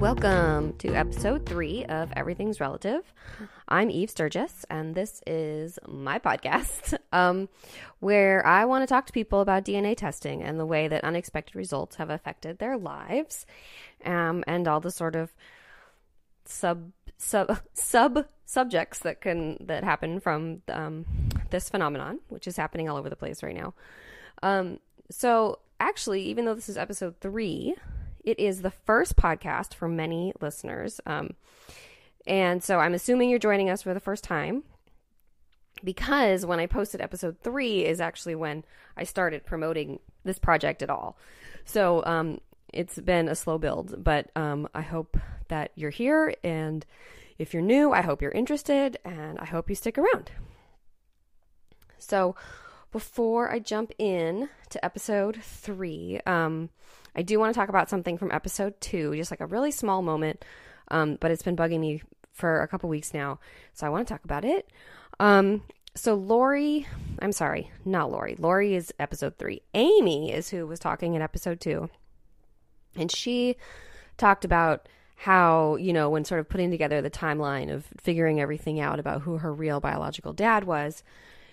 Welcome to episode three of Everything's Relative. I'm Eve Sturges, and this is my podcast um, where I want to talk to people about DNA testing and the way that unexpected results have affected their lives um, and all the sort of sub sub sub subjects that can that happen from um, this phenomenon, which is happening all over the place right now. Um, so actually, even though this is episode three, it is the first podcast for many listeners. Um, and so I'm assuming you're joining us for the first time because when I posted episode three is actually when I started promoting this project at all. So um, it's been a slow build, but um, I hope that you're here. And if you're new, I hope you're interested and I hope you stick around. So, before I jump in to episode three, um, I do want to talk about something from episode two, just like a really small moment, um, but it's been bugging me for a couple weeks now. So I want to talk about it. Um, so Lori, I'm sorry, not Lori. Lori is episode three. Amy is who was talking in episode two. And she talked about how, you know, when sort of putting together the timeline of figuring everything out about who her real biological dad was,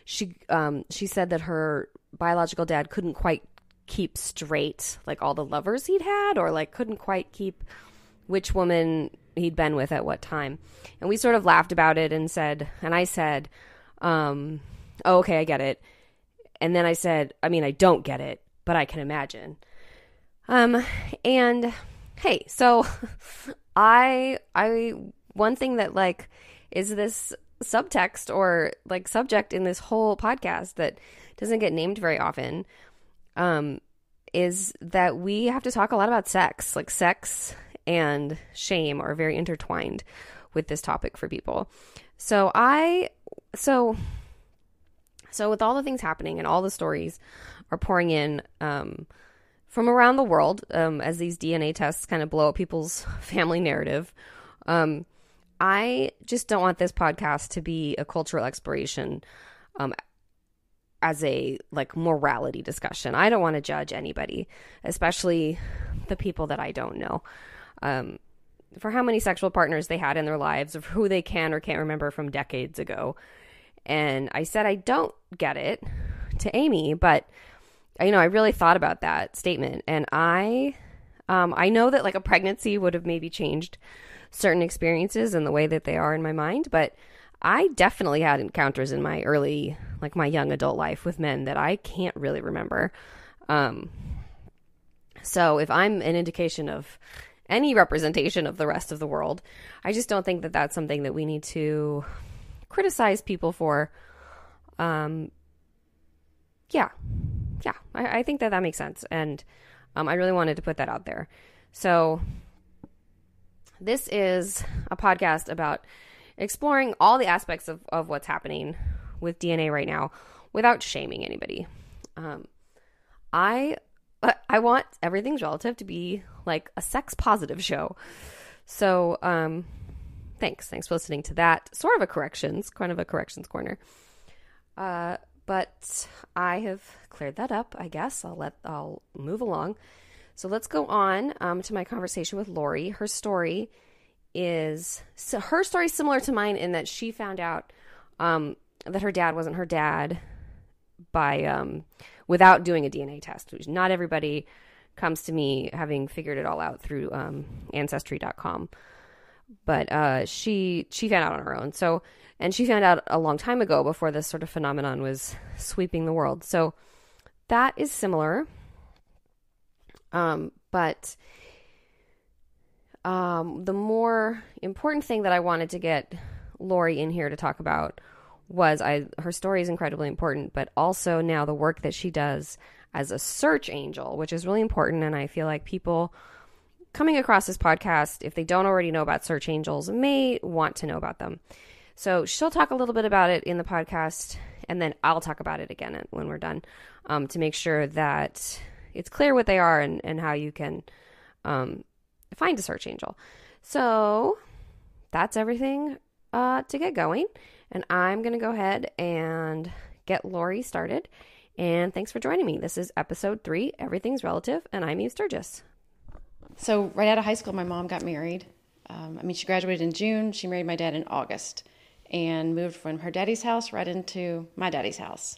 she um, she said that her biological dad couldn't quite keep straight like all the lovers he'd had or like couldn't quite keep which woman he'd been with at what time. And we sort of laughed about it and said, and I said, um, oh, okay, I get it. And then I said, I mean, I don't get it, but I can imagine. Um, and hey, so I, I, one thing that like is this subtext or like subject in this whole podcast that doesn't get named very often um, is that we have to talk a lot about sex. Like sex and shame are very intertwined with this topic for people. So I so so with all the things happening and all the stories are pouring in um, from around the world um, as these DNA tests kind of blow up people's family narrative. Um, I just don't want this podcast to be a cultural exploration um, as a like morality discussion. I don't want to judge anybody, especially the people that I don't know. Um, for how many sexual partners they had in their lives, of who they can or can't remember from decades ago. And I said I don't get it to Amy, but you know I really thought about that statement, and I um, I know that like a pregnancy would have maybe changed certain experiences and the way that they are in my mind, but I definitely had encounters in my early, like my young adult life with men that I can't really remember. Um, so if I'm an indication of any representation of the rest of the world, I just don't think that that's something that we need to criticize people for. Um, yeah, yeah, I, I think that that makes sense, and um, I really wanted to put that out there. So this is a podcast about exploring all the aspects of, of what's happening with DNA right now without shaming anybody. Um, I I want everything's relative to be like a sex positive show. So, um, thanks. Thanks for listening to that. Sort of a corrections, kind of a corrections corner. Uh, but I have cleared that up. I guess I'll let I'll move along. So let's go on um, to my conversation with Lori. Her story is so her story similar to mine in that she found out um, that her dad wasn't her dad by um, without doing a DNA test. Which not everybody comes to me having figured it all out through um, ancestry.com. But uh, she she found out on her own. So and she found out a long time ago before this sort of phenomenon was sweeping the world. So that is similar. Um, but um, the more important thing that I wanted to get Lori in here to talk about was I her story is incredibly important, but also now the work that she does as a search angel, which is really important. And I feel like people coming across this podcast, if they don't already know about search angels, may want to know about them. So she'll talk a little bit about it in the podcast, and then I'll talk about it again when we're done um, to make sure that it's clear what they are and, and how you can um, find a search angel. So that's everything uh, to get going. And I'm going to go ahead and get Lori started. And thanks for joining me. This is episode three Everything's Relative, and I'm Eve Sturges. so right out of high school, my mom got married. Um, I mean, she graduated in June. She married my dad in August, and moved from her daddy's house right into my daddy's house,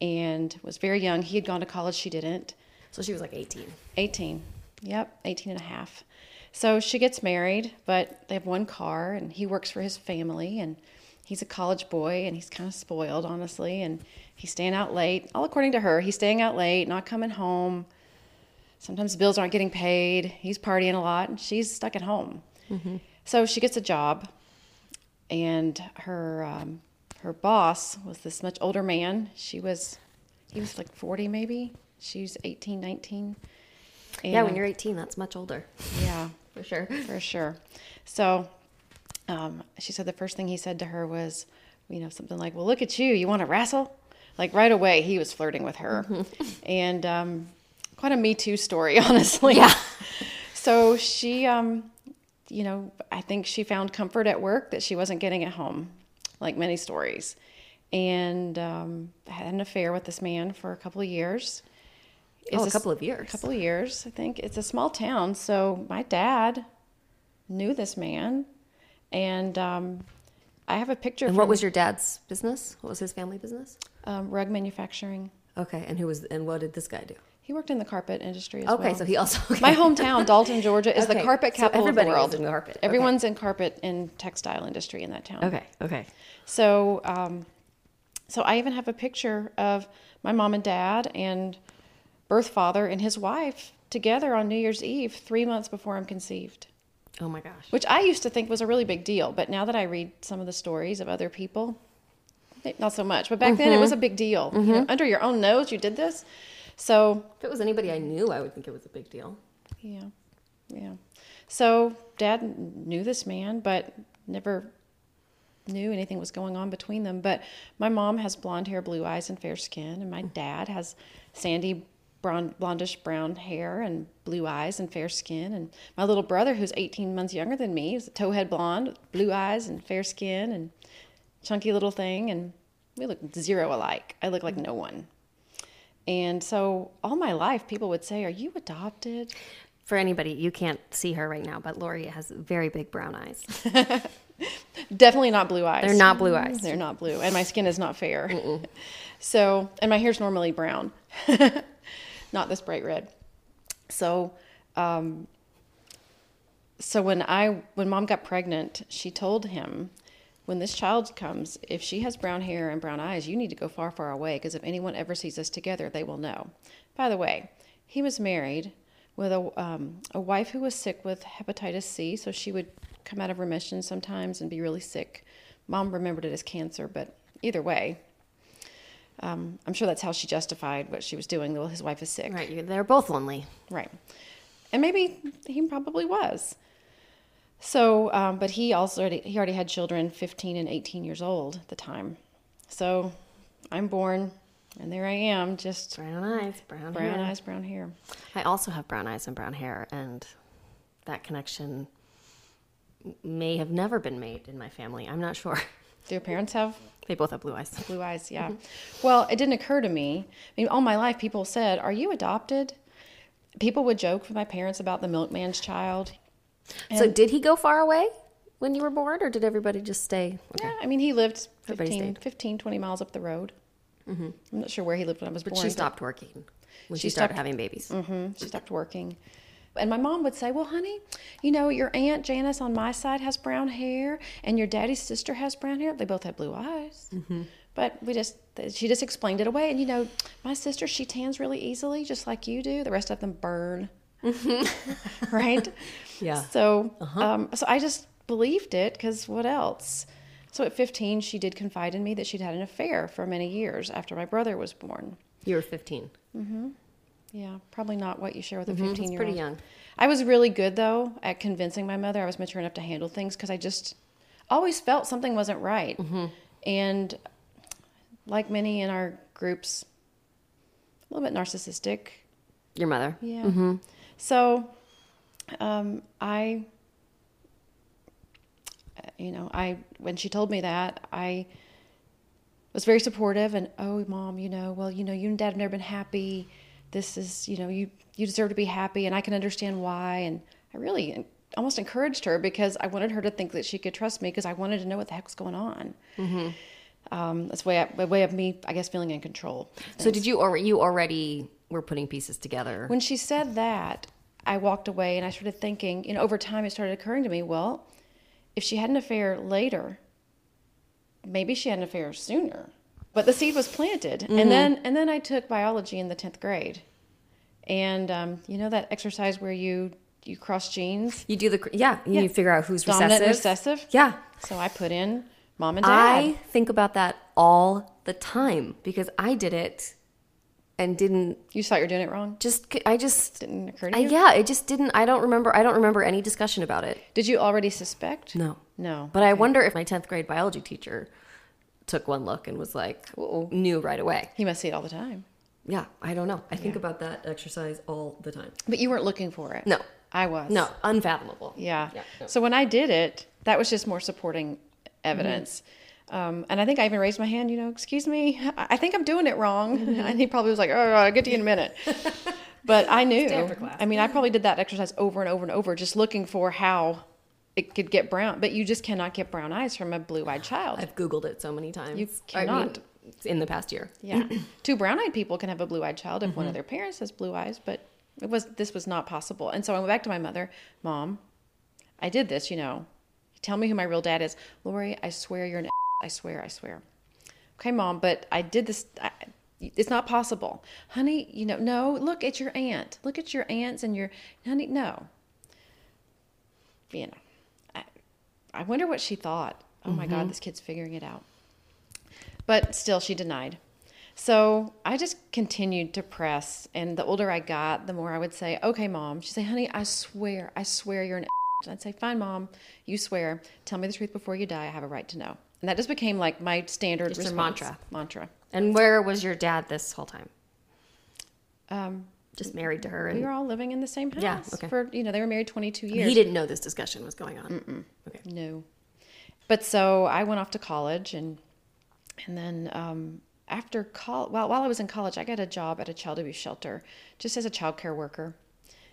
and was very young. He had gone to college. She didn't. So she was like 18. 18. Yep, 18 and a half. So she gets married, but they have one car, and he works for his family, and he's a college boy, and he's kind of spoiled, honestly, and he's staying out late. All according to her, he's staying out late, not coming home. Sometimes bills aren't getting paid. He's partying a lot, and she's stuck at home. So she gets a job, and her um, her boss was this much older man. She was, he was like 40 maybe. She was 18, 19. Yeah, when you're 18, that's much older. yeah, For sure. for sure. So um, she said the first thing he said to her was, you know, something like, "Well, look at you. You want to wrestle?" Like right away, he was flirting with her, and um, quite a Me Too story, honestly. Yeah. So she, um, you know, I think she found comfort at work that she wasn't getting at home, like many stories, and um, had an affair with this man for a couple of years. Oh, a couple of years. A couple of years, I think. It's a small town, so my dad knew this man, and um, I have a picture. Of And what was your dad's business? What was his family business? um, rug manufacturing? Okay, and who was and what did this guy do? He worked in the carpet industry as Okay, well. so he also My hometown, Dalton, Georgia, is Okay, the carpet so capital of the world. in carpet, okay. Everyone's in carpet and textile industry in that town. Okay, okay. So, um, so I even have a picture of my mom and dad and birth father and his wife together on New Year's Eve, three months before I'm conceived. Oh my gosh. Which I used to think was a really big deal, but now that I read some of the stories of other people, eh, not so much. But back then, it was a mm-hmm. big deal. You mm-hmm. know, under your own nose, you did this. So If it was anybody I knew, I would think it was a big deal. Yeah, yeah. So dad knew this man, but never knew anything was going on between them. But my mom has blonde hair, blue eyes, and fair skin, and my mm. dad has sandy brown, blondish brown hair and blue eyes and fair skin. And my little brother, who's 18 months younger than me, is a towhead blonde, blue eyes and fair skin, and chunky little thing. And we look zero alike. I look like no one. And so all my life, people would say, "Are you adopted?" For anybody, you can't see her right now, but Lori has very big brown eyes. Definitely not blue eyes. They're not blue eyes. They're not blue, and my skin is not fair. So, and my hair's normally brown, not this bright red. So, um, so when I when mom got pregnant, she told him, when this child comes, if she has brown hair and brown eyes, you need to go far, far away because if anyone ever sees us together, they will know. By the way, he was married with a um, a wife who was sick with hepatitis C, so she would come out of remission sometimes and be really sick. Mom remembered it as cancer, but either way, um, I'm sure that's how she justified what she was doing. Well, his wife is sick. Right, you- they're both lonely. Right. And maybe he probably was. So, um, but he also already, he already had children, 15 and 18 years old at the time. So I'm born, and there I am, just Brown eyes, brown, brown hair. eyes, brown hair. I also have brown eyes and brown hair, and that connection may have never been made in my family. I'm not sure. Do your parents have They both have blue eyes. blue eyes? Yeah. Well, it didn't occur to me. I mean, all my life, people said, "Are you adopted?" People would joke with my parents about the milkman's child. so, did he go far away when you were born, or did everybody just stay? Okay. Yeah, I mean, he lived Everybody 15, 15 20 miles up the road. Mm-hmm. I'm not sure where he lived when I was But born. she stopped working when she, She started stopped- having babies. hmm She stopped working. And my mom would say, Well, honey, you know, your Aunt Janice on my side has brown hair, and your daddy's sister has brown hair. They both have blue eyes. Mm-hmm. But we just, she just explained it away. And, you know, my sister, she tans really easily, just like you do. The rest of them burn. Mm-hmm. right? Yeah. So, uh-huh. um, so I just believed it because what else? So at 15, she did confide in me that she'd had an affair for many years after my brother was born. You were 15. Mm-hmm. Yeah, probably not what you share with a Mhm, 15 it's year pretty old. young. I was really good though at convincing my mother I was mature enough to handle things because I just always felt something wasn't right. Mm-hmm. And like many in our groups, a little bit narcissistic. Your mother. Yeah. Mm-hmm. So um, I, you know, I when she told me that, I was very supportive and oh, mom, you know, well, you know, you and dad have never been happy. This is, you know, you, you deserve to be happy and I can understand why. And I really almost encouraged her because I wanted her to think that she could trust me because I wanted to know what the heck was going on. Mm-hmm. Um, that's way, a way of me, I guess, feeling in control. So did you or you already were putting pieces together? When she said that, I walked away and I started thinking, you know, over time it started occurring to me, well, if she had an affair later, maybe she had an affair sooner. But the seed was planted. Mm-hmm. And then and then I took biology in the 10th grade. And um, you know that exercise where you you cross genes, You do the yeah, and you figure out who's dominant recessive. recessive? Yeah. So I put in mom and dad. I think about that all the time because I did it and didn't you thought you were doing it wrong? just I just Didn't occur to I, you? yeah, it just didn't I don't remember I don't remember any discussion about it. Did you already suspect? No. No. But I wonder if my 10th grade biology teacher took one look and was like knew right away. He must see it all the time. Yeah, I don't know. I think about that exercise all the time. But you weren't looking for it. No. I was. No, unfathomable. Yeah. Yeah, no. So when I did it, that was just more supporting evidence. Um, and I think I even raised my hand, you know, excuse me, I I think I'm doing it wrong. And he probably was like, oh, I'll get to you in a minute. but I knew. I mean, I probably did that exercise over and over and over, just looking for how it could get brown. But you just cannot get brown eyes from a blue eyed child. I've googled it so many times. You I mean, cannot. in the past year. Yeah. Two brown eyed people can have a blue eyed child if Mm-hmm. one of their parents has blue eyes, but it was this was not possible. And so I went back to my mother, Mom, I did this, you know. Tell me who my real dad is. Lori, I swear you're an I swear, I swear. Okay, mom, but I did this I, it's not possible. Honey, you know, no, look at your aunt. Look at your aunts and your honey, no. You know. I, wonder what she thought. Oh my God, this kid's figuring it out. But still, she denied. So I just continued to press. And the older I got, the more I would say, okay, mom. She'd say, honey, I swear, I swear you're an and I'd say, fine, mom, you swear. Tell me the truth before you die. I have a right to know. And that just became like my standard Just response. mantra. Mantra. And where was your dad this whole time? Um, Just married to her, And, we were all living in the same house. Yeah, okay. For, you know, they were married 22 years. he didn't know this discussion was going on. mm Okay. No. But so I went off to college and and then um, after col well, while I was in college, I got a job at a child abuse shelter just as a child care worker.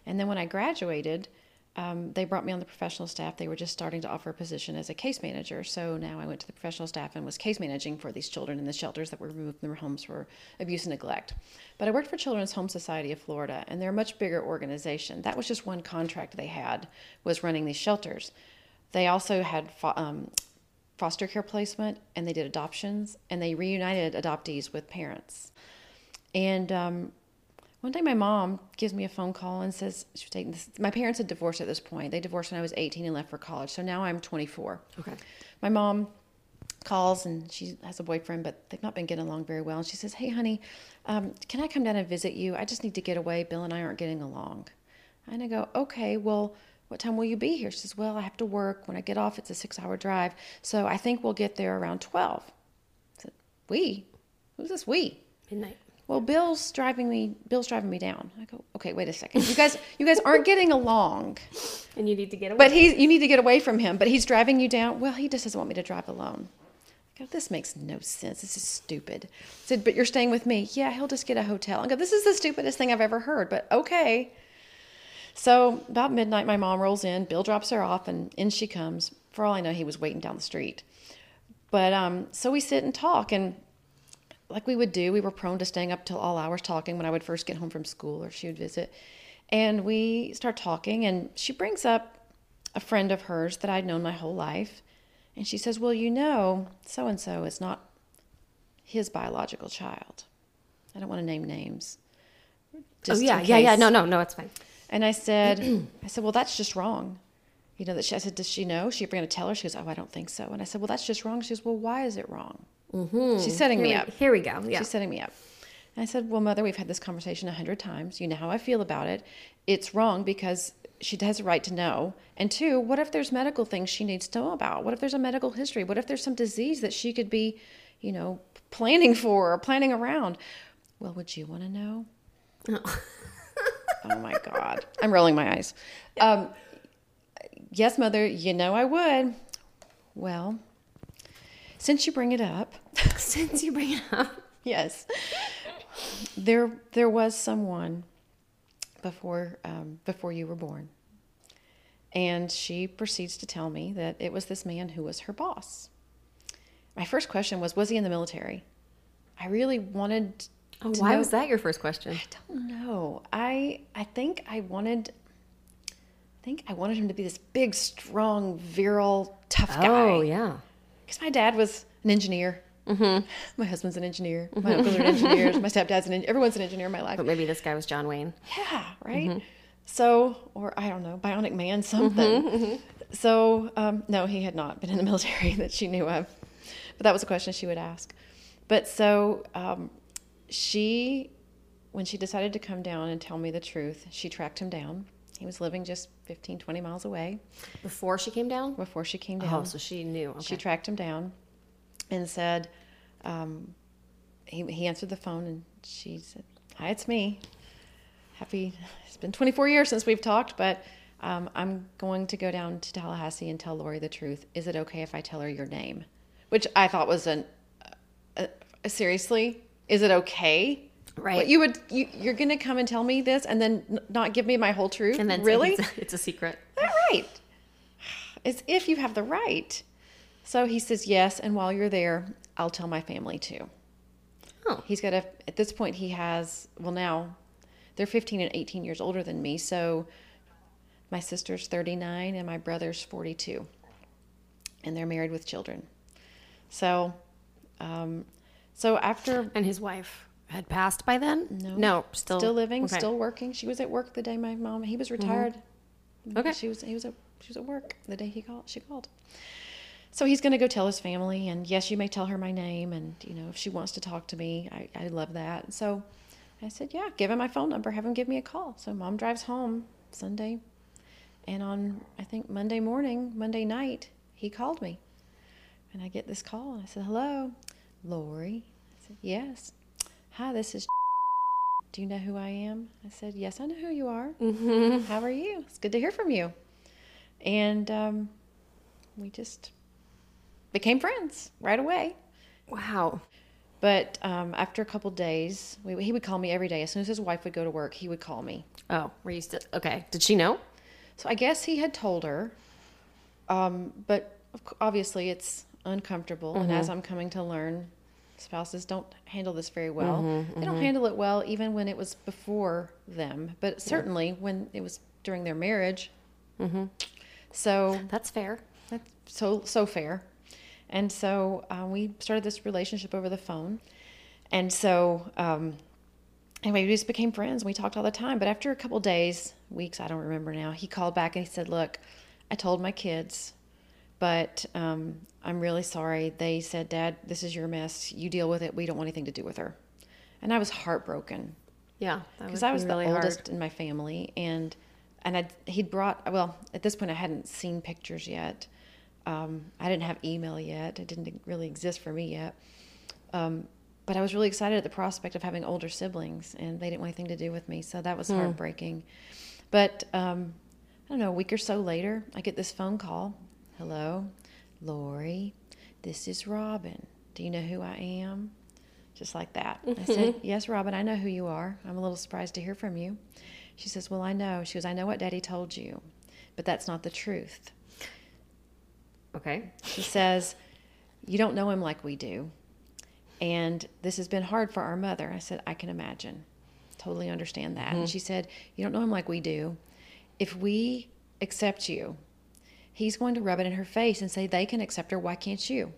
And then when I graduated, um, they brought me on the professional staff. They were just starting to offer a position as a case manager. So now I went to the professional staff and was case managing for these children in the shelters that were removed from their homes for abuse and neglect. But I worked for Children's Home Society of Florida, and they're a much bigger organization. That was just one contract they had was running these shelters. They also had um, foster care placement, and they did adoptions, and they reunited adoptees with parents. And um, one day, my mom gives me a phone call and says she was taking this. My parents had divorced at this point. They divorced when I was 18 and left for college. So now I'm 24. Okay. My mom calls and she has a boyfriend, but they've not been getting along very well. And she says, Hey, honey, um, can I come down and visit you? I just need to get away. Bill and I aren't getting along. And I go, Okay, well, what time will you be here? She says, Well, I have to work. When I get off, it's a six hour drive. So I think we'll get there around 12. I said, We? Who's this we? Midnight. Well, Bill's driving me. Bill's driving me down. I go, okay, wait a second. You guys, you guys aren't getting along. And you need to get away. But he, you need to get away from him. But he's driving you down. Well, he just doesn't want me to drive alone. I go, this makes no sense. This is stupid. I said, but you're staying with me. Yeah, he'll just get a hotel. I go, this is the stupidest thing I've ever heard. But okay. So about midnight, my mom rolls in. Bill drops her off, and in she comes. For all I know, he was waiting down the street. But um, so we sit and talk, and like we would do, we were prone to staying up till all hours talking when I would first get home from school or she would visit. And we start talking, and she brings up a friend of hers that I'd known my whole life. And she says, Well, you know, so and so is not his biological child. I don't want to name names. oh yeah, yeah, yeah. No, no, no. It's fine. And I said, I said, well, that's just wrong. You know that she. I said, does she know? She going to tell her? She goes, oh, I don't think so. And I said, well, that's just wrong. She goes, well, why is it wrong? Mm-hmm. She's setting Here me we, up. Here we go. Yeah. She's setting me up. And I said, well, mother, we've had this conversation a hundred times. You know how I feel about it. It's wrong because she has a right to know. And two, what if there's medical things she needs to know about? What if there's a medical history? What if there's some disease that she could be, you know, planning for or planning around? Well, would you want to know? oh my God. I'm rolling my eyes. Um, yes, mother, you know I would. Well, since you bring it up, Since you bring it up, yes. there there was someone before um, before you were born, and she proceeds to tell me that it was this man who was her boss. My first question was, was he in the military? I really wanted. Oh, to why know- was that your first question? I don't know. I I think I wanted. I think I wanted him to be this big, strong, virile, tough guy. Oh, yeah. Because my dad was an engineer. Mm-hmm. My husband's an engineer. My uncles are engineers. My stepdad's an engineer. everyone's an engineer in my life. But maybe this guy was John Wayne. Yeah, right. So, or I don't know, Bionic Man, something. So, um, no, he had not been in the military that she knew of. But that was a question she would ask. But so, um, she, when she decided to come down and tell me the truth, she tracked him down. He was living just 15, 20 miles away Before she came down? before she came down. Oh, so she knew. Okay. She tracked him down and said, um, he, he answered the phone and she said, Hi, it's me. Happy, it's been 24 years since we've talked, but um, I'm going to go down to Tallahassee and tell Lori the truth. Is it okay if I tell her your name? Which I thought was an, uh, uh, seriously, is it okay? Right. What, you would, you, you're going to come and tell me this and then not give me my whole truth? and then really? it's, it's a secret. All right. As if you have the right. So he says, Yes, and while you're there, I'll tell my family too. Oh. He's got a, at this point, he has, well, now they're 15 and 18 years older than me. So my sister's 39 and my brother's 42. And they're married with children. So, um, so after And his wife had passed by then? No. No, still. still living, okay. Mm-hmm. still working. She was at work the day my mom. He was retired. Okay. She was. He was at. She was at work the day he called. She called. So he's going to go tell his family, and yes, you may tell her my name, and you know if she wants to talk to me, I, I love that. So I said, yeah, give him my phone number, have him give me a call. So mom drives home Sunday, and on I think Monday morning, Monday night, he called me, and I get this call, and I said, hello, Lori. I said, yes. Hi, this is. Do you know who I am? I said, Yes, I know who you are. Mm-hmm. How are you? It's good to hear from you. And um, we just became friends right away. Wow. But um, after a couple days, we, he would call me every day. As soon as his wife would go to work, he would call me. Oh, were you still. Okay. Did she know? So I guess he had told her, um, but obviously it's uncomfortable. And as I'm coming to learn, spouses don't handle this very well. They don't handle it well even when it was before them, but certainly when it was during their marriage. So That's fair. that's so so fair. And so uh, we started this relationship over the phone. And so um, anyway, we just became friends. and We talked all the time. But after a couple days, weeks, I don't remember now, he called back and he said, "Look, I told my kids, but um, I'm really sorry. They said, Dad, this is your mess. You deal with it. We don't want anything to do with her." And I was heartbroken Yeah. Because I was really the hard. oldest in my family, and and I he'd brought well at this point I hadn't seen pictures yet. Um, I didn't have email yet. It didn't really exist for me yet. Um, but I was really excited at the prospect of having older siblings, and they didn't want anything to do with me, so that was heartbreaking. But um, I don't know. A week or so later, I get this phone call. Hello, Lori. This is Robin. Do you know who I am? just like that. I said, Yes, Robin, I know who you are. I'm a little surprised to hear from you. She says, Well, I know. She goes, I know what daddy told you, but that's not the truth. Okay. She says, You don't know him like we do. And this has been hard for our mother. I said, I can imagine. Totally understand that. And mm-hmm. she said, You don't know him like we do. If we accept you, he's going to rub it in her face and say, They can accept her. Why can't you?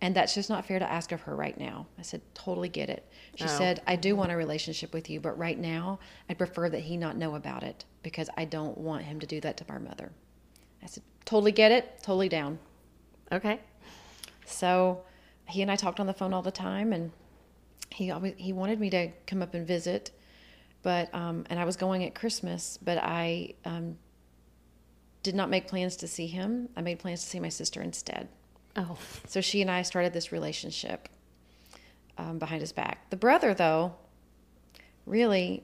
And that's just not fair to ask of her right now. I said, Totally get it. She Oh. said, I do want a relationship with you, but right now, I'd prefer that he not know about it because I don't want him to do that to our mother. I said, Totally get it. Totally down. Okay. So he and I talked on the phone all the time, and he always he wanted me to come up and visit, but um, and I was going at Christmas, but I um, did not make plans to see him. I made plans to see my sister instead. Oh. So she and I started this relationship um, behind his back. The brother, though, really,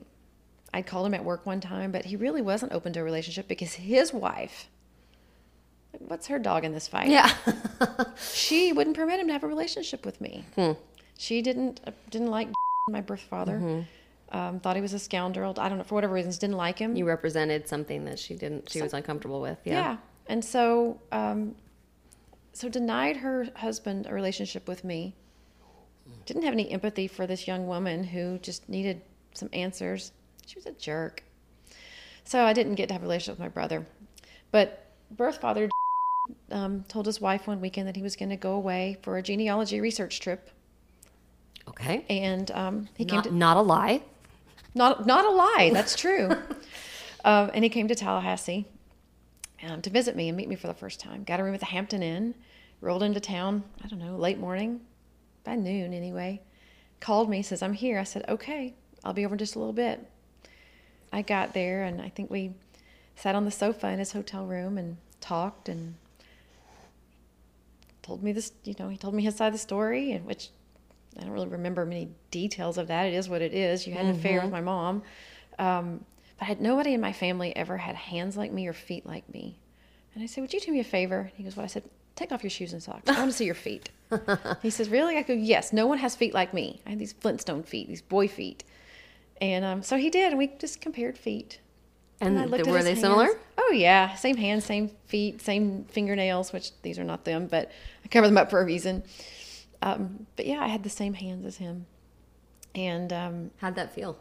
I called him at work one time, but he really wasn't open to a relationship because his wife. What's her dog in this fight? Yeah. she wouldn't permit him to have a relationship with me. She didn't uh, didn't like my birth father. Um, thought he was a scoundrel. I don't know for whatever reasons didn't like him. You represented something that she didn't. She was uncomfortable with. yeah. Yeah. and so um, so denied her husband a relationship with me. Didn't have any empathy for this young woman who just needed some answers. She was a jerk. So I didn't get to have a relationship with my brother. But birth father um, told his wife one weekend that he was going to go away for a genealogy research trip, Okay. and um, he came Not, to not a lie. Not not a lie. That's true. um, and he came to Tallahassee um, to visit me and meet me for the first time. Got a room at the Hampton Inn. Rolled into town. I don't know, late morning, by noon anyway. Called me, says I'm here. I said okay, I'll be over in just a little bit. I got there and I think we sat on the sofa in his hotel room and talked and told me this. You know, he told me his side of the story, and which I don't really remember many details of that. It is what it is. You had an affair with my mom. Um, but I had nobody in my family ever had hands like me or feet like me. And I said, Would you do me a favor? He goes, What? I said, Take off your shoes and socks. I want to see your feet. he says, Really? I go, Yes, no one has feet like me. I have these Flintstone feet, these boy feet. And um, so he did, and we just compared feet. And I looked th- at were they hands. similar? Oh yeah, same hands, same feet, same fingernails. Which these are not them, but I cover them up for a reason. Um, but yeah, I had the same hands as him, and um, How'd that feel?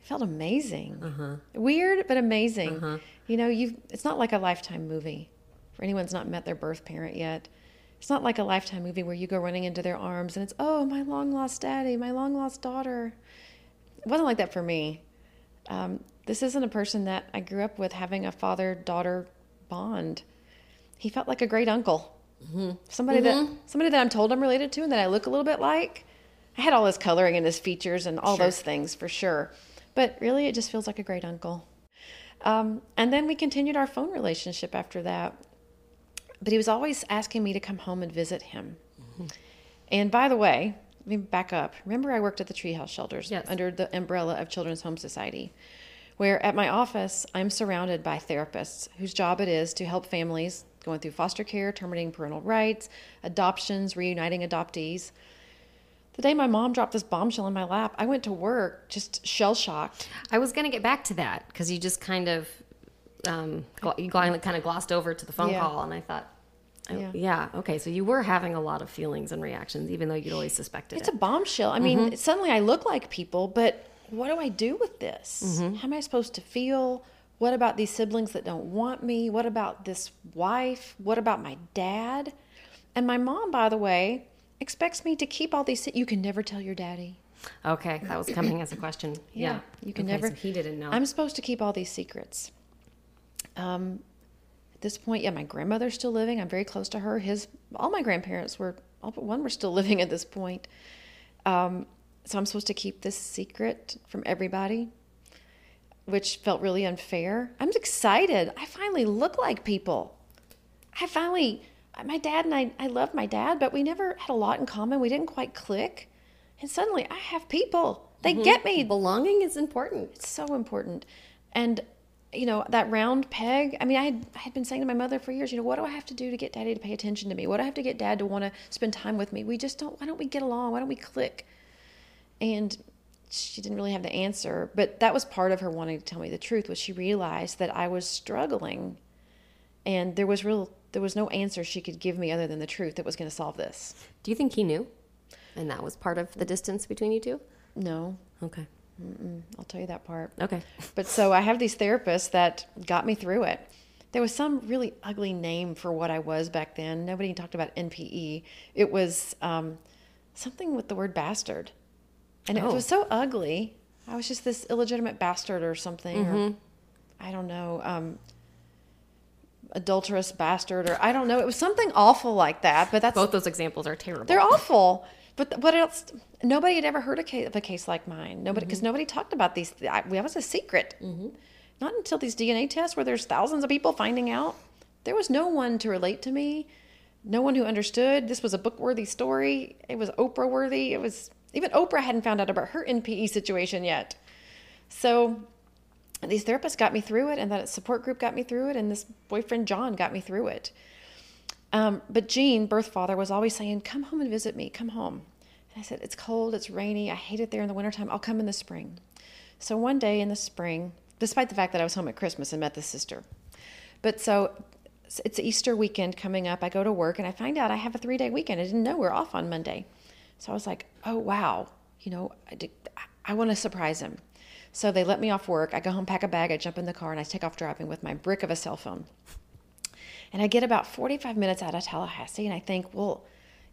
it felt amazing. Uh-huh. Weird, but amazing. You know, you it's not like a lifetime movie. For anyone who's not met their birth parent yet, it's not like a lifetime movie where you go running into their arms and it's oh my long lost daddy, my long lost daughter. It wasn't like that for me. Um, this isn't a person that I grew up with having a father daughter bond. He felt like a great uncle, Mm-hmm. somebody that mm-hmm. somebody that I'm told I'm related to and that I look a little bit like. I had all his coloring and his features and all those things for sure, but really it just feels like a great uncle. Um, and then we continued our phone relationship after that. But he was always asking me to come home and visit him. Mm-hmm. And by the way, let me back up. Remember, I worked at the treehouse shelters Yes. under the umbrella of Children's Home Society, where at my office, I'm surrounded by therapists whose job it is to help families going through foster care, terminating parental rights, adoptions, reuniting adoptees. The day my mom dropped this bombshell in my lap, I went to work just shell shocked. I was going to get back to that because you just kind of, um, you kind of glossed over to the phone Yeah. call, and I thought, oh, Yeah. yeah. okay, so you were having a lot of feelings and reactions, even though you'd always suspected It's it. a bombshell. I mean, suddenly I look like people, but what do I do with this? How am I supposed to feel? What about these siblings that don't want me? What about this wife? What about my dad? And my mom, by the way, expects me to keep all these. se- You can never tell your daddy. okay, that was coming as a question. Yeah, you can Okay, never. So he didn't know. I'm supposed to keep all these secrets. Um, at this point, yeah, my grandmother's still living. I'm very close to her. His, all my grandparents were, all but one were still living at this point. Um, so I'm supposed to keep this secret from everybody, which felt really unfair. I'm excited. I finally look like people. I finally, my dad and I, I loved my dad, but we never had a lot in common. We didn't quite click. And suddenly I have people. They mm-hmm. get me. Belonging is important. It's so important. And, you know, that round peg, I mean, I had, I had been saying to my mother for years, you know, what do I have to do to get daddy to pay attention to me? What do I have to get dad to want to spend time with me? We just don't, why don't we get along? Why don't we click? And she didn't really have the answer, but that was part of her wanting to tell me the truth was she realized that I was struggling and there was real, there was no answer she could give me other than the truth that was going to solve this. Do you think he knew? And that was part of the distance between you two? No, Okay. I'll tell you that part. Okay. But so I have these therapists that got me through it. There was some really ugly name for what I was back then. Nobody talked about NPE. It was um, something with the word bastard. And it Oh. was so ugly. I was just this illegitimate bastard or something. Or, Mm-hmm. I don't know. Um, adulterous bastard or I don't know. It was something awful like that. But that's Both those examples are terrible. they're awful. But what else? Nobody had ever heard a case, of a case like mine. Nobody, because nobody talked about these. I, that was a secret. Not until these DNA tests, where there's thousands of people finding out. There was no one to relate to me. No one who understood. This was a book-worthy story. It was Oprah-worthy. It was even Oprah hadn't found out about her NPE situation yet. So these therapists got me through it, and that support group got me through it, and this boyfriend John got me through it. Um, but Jean, birth father, was always saying, "Come home and visit me. Come home." And I said, It's cold, it's rainy, I hate it there in the wintertime. I'll come in the spring. So one day in the spring, despite the fact that I was home at Christmas and met this sister, but so it's Easter weekend coming up. I go to work and I find out I have a three day weekend. I didn't know we're off on Monday. So I was like, oh, wow. You know, I, did, I want to surprise him. So they let me off work. I go home, pack a bag, I jump in the car, and I take off driving with my brick of a cell phone. And I get about 45 minutes out of Tallahassee and I think, well,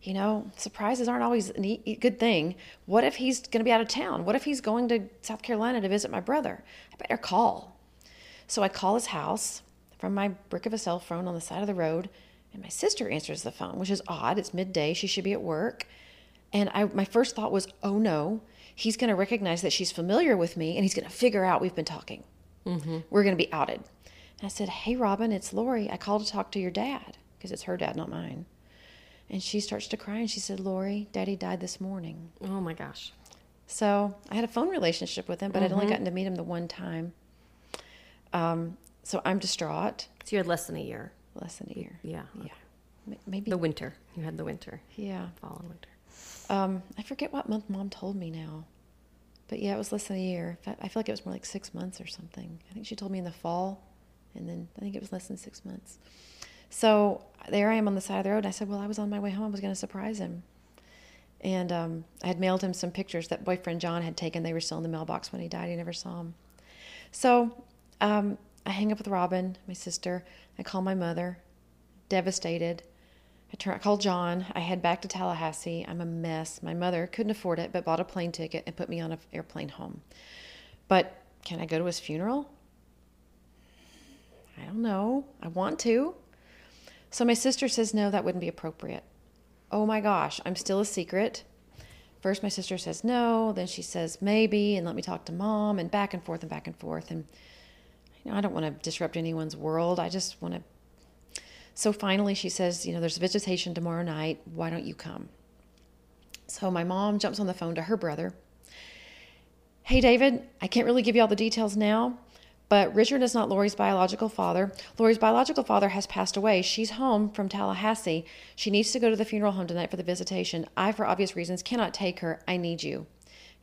you know, surprises aren't always a good thing. What if he's going to be out of town? What if he's going to South Carolina to visit my brother? I better call. So I call his house from my brick of a cell phone on the side of the road, and my sister answers the phone, which is odd. It's midday. She should be at work. And I, my first thought was, oh no, he's going to recognize that she's familiar with me and he's going to figure out we've been talking. Mm-hmm. We're going to be outed. And I said, hey, Robin, it's Lori. I called to talk to your dad because it's her dad, not mine. And she starts to cry and she said, Lori, daddy died this morning. Oh my gosh. So I had a phone relationship with him, but mm-hmm. I'd only gotten to meet him the one time. Um, so I'm distraught. So you had less than a year. Less than a year. Yeah. Okay. Yeah. Maybe the winter. You had the winter. Yeah. Fall and winter. Um, I forget what month mom told me now, but yeah, it was less than a year. I feel like it was more like six months or something. I think she told me in the fall, and then I think it was less than six months. So there I am on the side of the road. And I said, Well, I was on my way home. I was going to surprise him. And um, I had mailed him some pictures that boyfriend John had taken. They were still in the mailbox when he died. He never saw them. So um, I hang up with Robin, my sister. I call my mother, devastated. I, turn, I call John. I head back to Tallahassee. I'm a mess. My mother couldn't afford it, but bought a plane ticket and put me on an airplane home. But can I go to his funeral? I don't know. I want to. So my sister says, no, that wouldn't be appropriate. Oh my gosh, I'm still a secret. First, my sister says no, then she says maybe, and let me talk to mom, and back and forth and back and forth. And you know, I don't want to disrupt anyone's world. I just want to. So finally, she says, you know, there's a visitation tomorrow night. Why don't you come? So my mom jumps on the phone to her brother. Hey, David, I can't really give you all the details now, but Richard is not Lori's biological father. Lori's biological father has passed away. She's home from Tallahassee. She needs to go to the funeral home tonight for the visitation. I, for obvious reasons, cannot take her. I need you.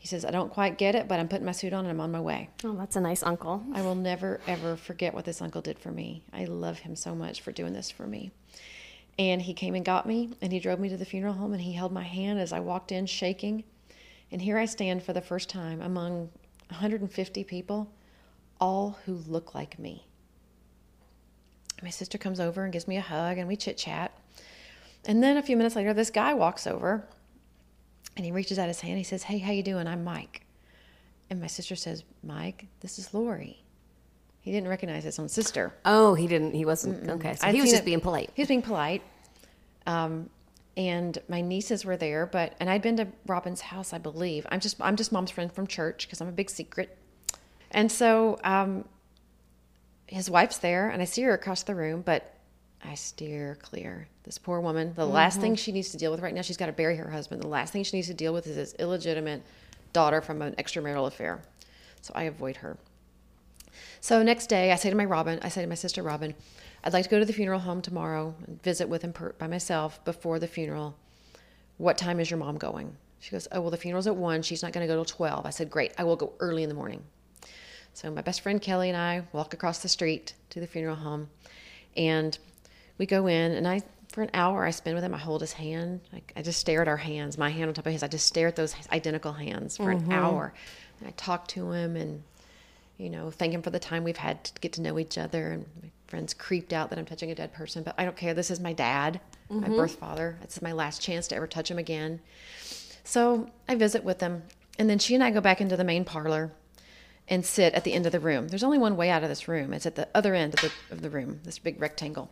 He says, I don't quite get it, but I'm putting my suit on and I'm on my way. Oh, that's a nice uncle. I will never, ever forget what this uncle did for me. I love him so much for doing this for me. And he came and got me and he drove me to the funeral home and he held my hand as I walked in shaking. And here I stand for the first time among 150 people all who look like me. My sister comes over and gives me a hug, and we chit chat. And then a few minutes later, this guy walks over and he reaches out his hand. He says, Hey, how you doing? I'm Mike. And my sister says, Mike, this is Lori. He didn't recognize his own sister. Oh, he didn't. He wasn't. Mm-mm. Okay. So I'd he was just it, being polite. He was being polite. Um, and my nieces were there, but and I'd been to Robin's house, I believe. I'm just I'm just mom's friend from church because I'm a big secret. And so um, his wife's there, and I see her across the room, but I steer clear. This poor woman, the mm-hmm. last thing she needs to deal with right now, she's got to bury her husband. The last thing she needs to deal with is this illegitimate daughter from an extramarital affair. So I avoid her. So next day, I say to my Robin, I say to my sister Robin, I'd like to go to the funeral home tomorrow and visit with him per- by myself before the funeral. What time is your mom going? She goes, Oh, well, the funeral's at 1. She's not going to go till 12. I said, Great. I will go early in the morning. So my best friend Kelly and I walk across the street to the funeral home, and we go in. And I, for an hour, I spend with him. I hold his hand. I, I just stare at our hands. My hand on top of his. I just stare at those identical hands for mm-hmm. an hour. And I talk to him and, you know, thank him for the time we've had to get to know each other. And my friend's creeped out that I'm touching a dead person, but I don't care. This is my dad, mm-hmm. my birth father. It's my last chance to ever touch him again. So I visit with them. And then she and I go back into the main parlor and sit at the end of the room. There's only one way out of this room. It's at the other end of the, of the room, this big rectangle.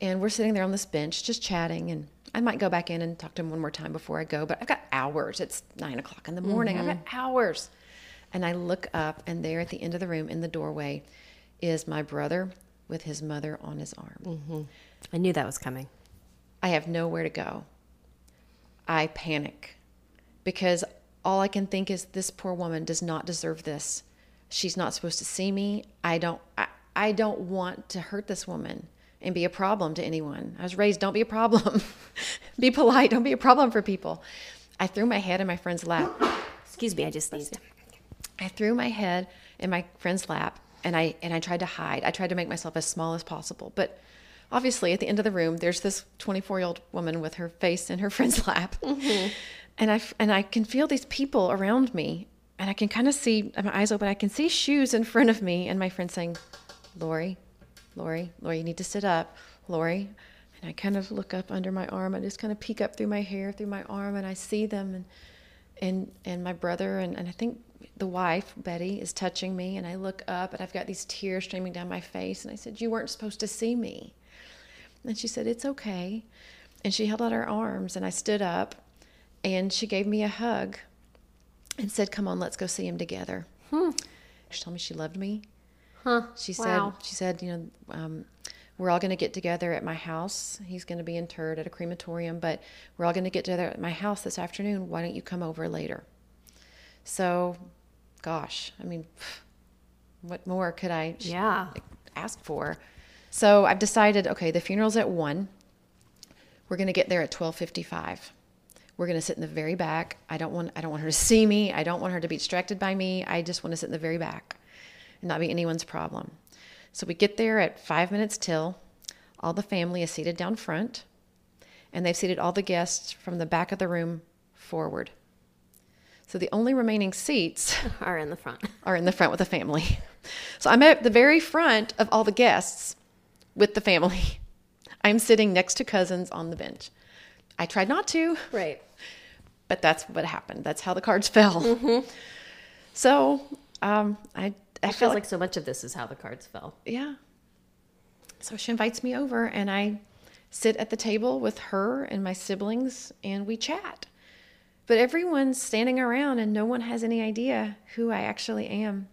And we're sitting there on this bench just chatting. And I might go back in and talk to him one more time before I go, but I've got hours. It's nine o'clock in the morning. Mm-hmm. I've got hours. And I look up, and there at the end of the room in the doorway is my brother with his mother on his arm. Mm-hmm. I knew that was coming. I have nowhere to go. I panic because all I can think is this poor woman does not deserve this. She's not supposed to see me. I don't I, I don't want to hurt this woman and be a problem to anyone. I was raised don't be a problem. be polite, don't be a problem for people. I threw my head in my friend's lap. Excuse me, I just sneezed. I threw my head in my friend's lap and I and I tried to hide. I tried to make myself as small as possible. But obviously at the end of the room there's this 24-year-old woman with her face in her friend's lap. Mm-hmm. And I and I can feel these people around me and I can kind of see my eyes open. I can see shoes in front of me and my friend saying, "Lori, Lori, Lori, you need to sit up. Lori." And I kind of look up under my arm. I just kind of peek up through my hair, through my arm, and I see them and and and my brother and, and I think the wife, Betty, is touching me and I look up and I've got these tears streaming down my face and I said, You weren't supposed to see me. And she said, It's okay. And she held out her arms and I stood up and she gave me a hug and said, Come on, let's go see him together. Hmm. She told me she loved me. Huh. She Wow. said, she said, you know, um, we're all going to get together at my house. He's going to be interred at a crematorium, but we're all going to get together at my house this afternoon. Why don't you come over later? So, gosh, I mean, what more could I Yeah. ask for? So I've decided, okay, the funeral's at one. We're going to get there at twelve fifty-five. We're going to sit in the very back. I don't want I don't want her to see me. I don't want her to be distracted by me. I just want to sit in the very back not be anyone's problem. So we get there at five minutes till. All the family is seated down front, and they've seated all the guests from the back of the room forward. So the only remaining seats Are in the front. are in the front with the family. So I'm at the very front of all the guests with the family. I'm sitting next to cousins on the bench. I tried not to, Right. but that's what happened. That's how the cards fell. So um, I, I It feels like, like so much of this is how the cards fell. yeah. So she invites me over, and I sit at the table with her and my siblings, and we chat. But everyone's standing around, and no one has any idea who I actually am.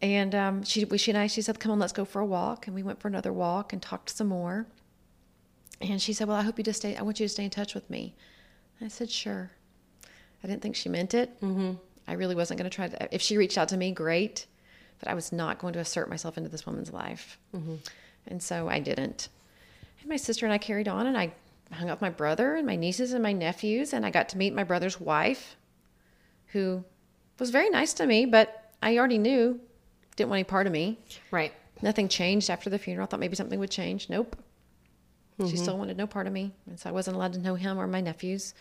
And um, she, we- she and I, she said, "Come on, let's go for a walk." And we went for another walk and talked some more. And she said, "Well, I hope you just stay. I want you to stay in touch with me." I said, "Sure." I didn't think she meant it. Mm-hmm. I really wasn't going to try to. If she reached out to me, great, but I was not going to assert myself into this woman's life, mm-hmm. and so I didn't. And my sister and I carried on, and I hung out with my brother and my nieces and my nephews, and I got to meet my brother's wife, who was very nice to me, but I already knew didn't want any part of me. Right. Nothing changed after the funeral. I thought maybe something would change. Nope. She still wanted no part of me. And so I wasn't allowed to know him or my nephews.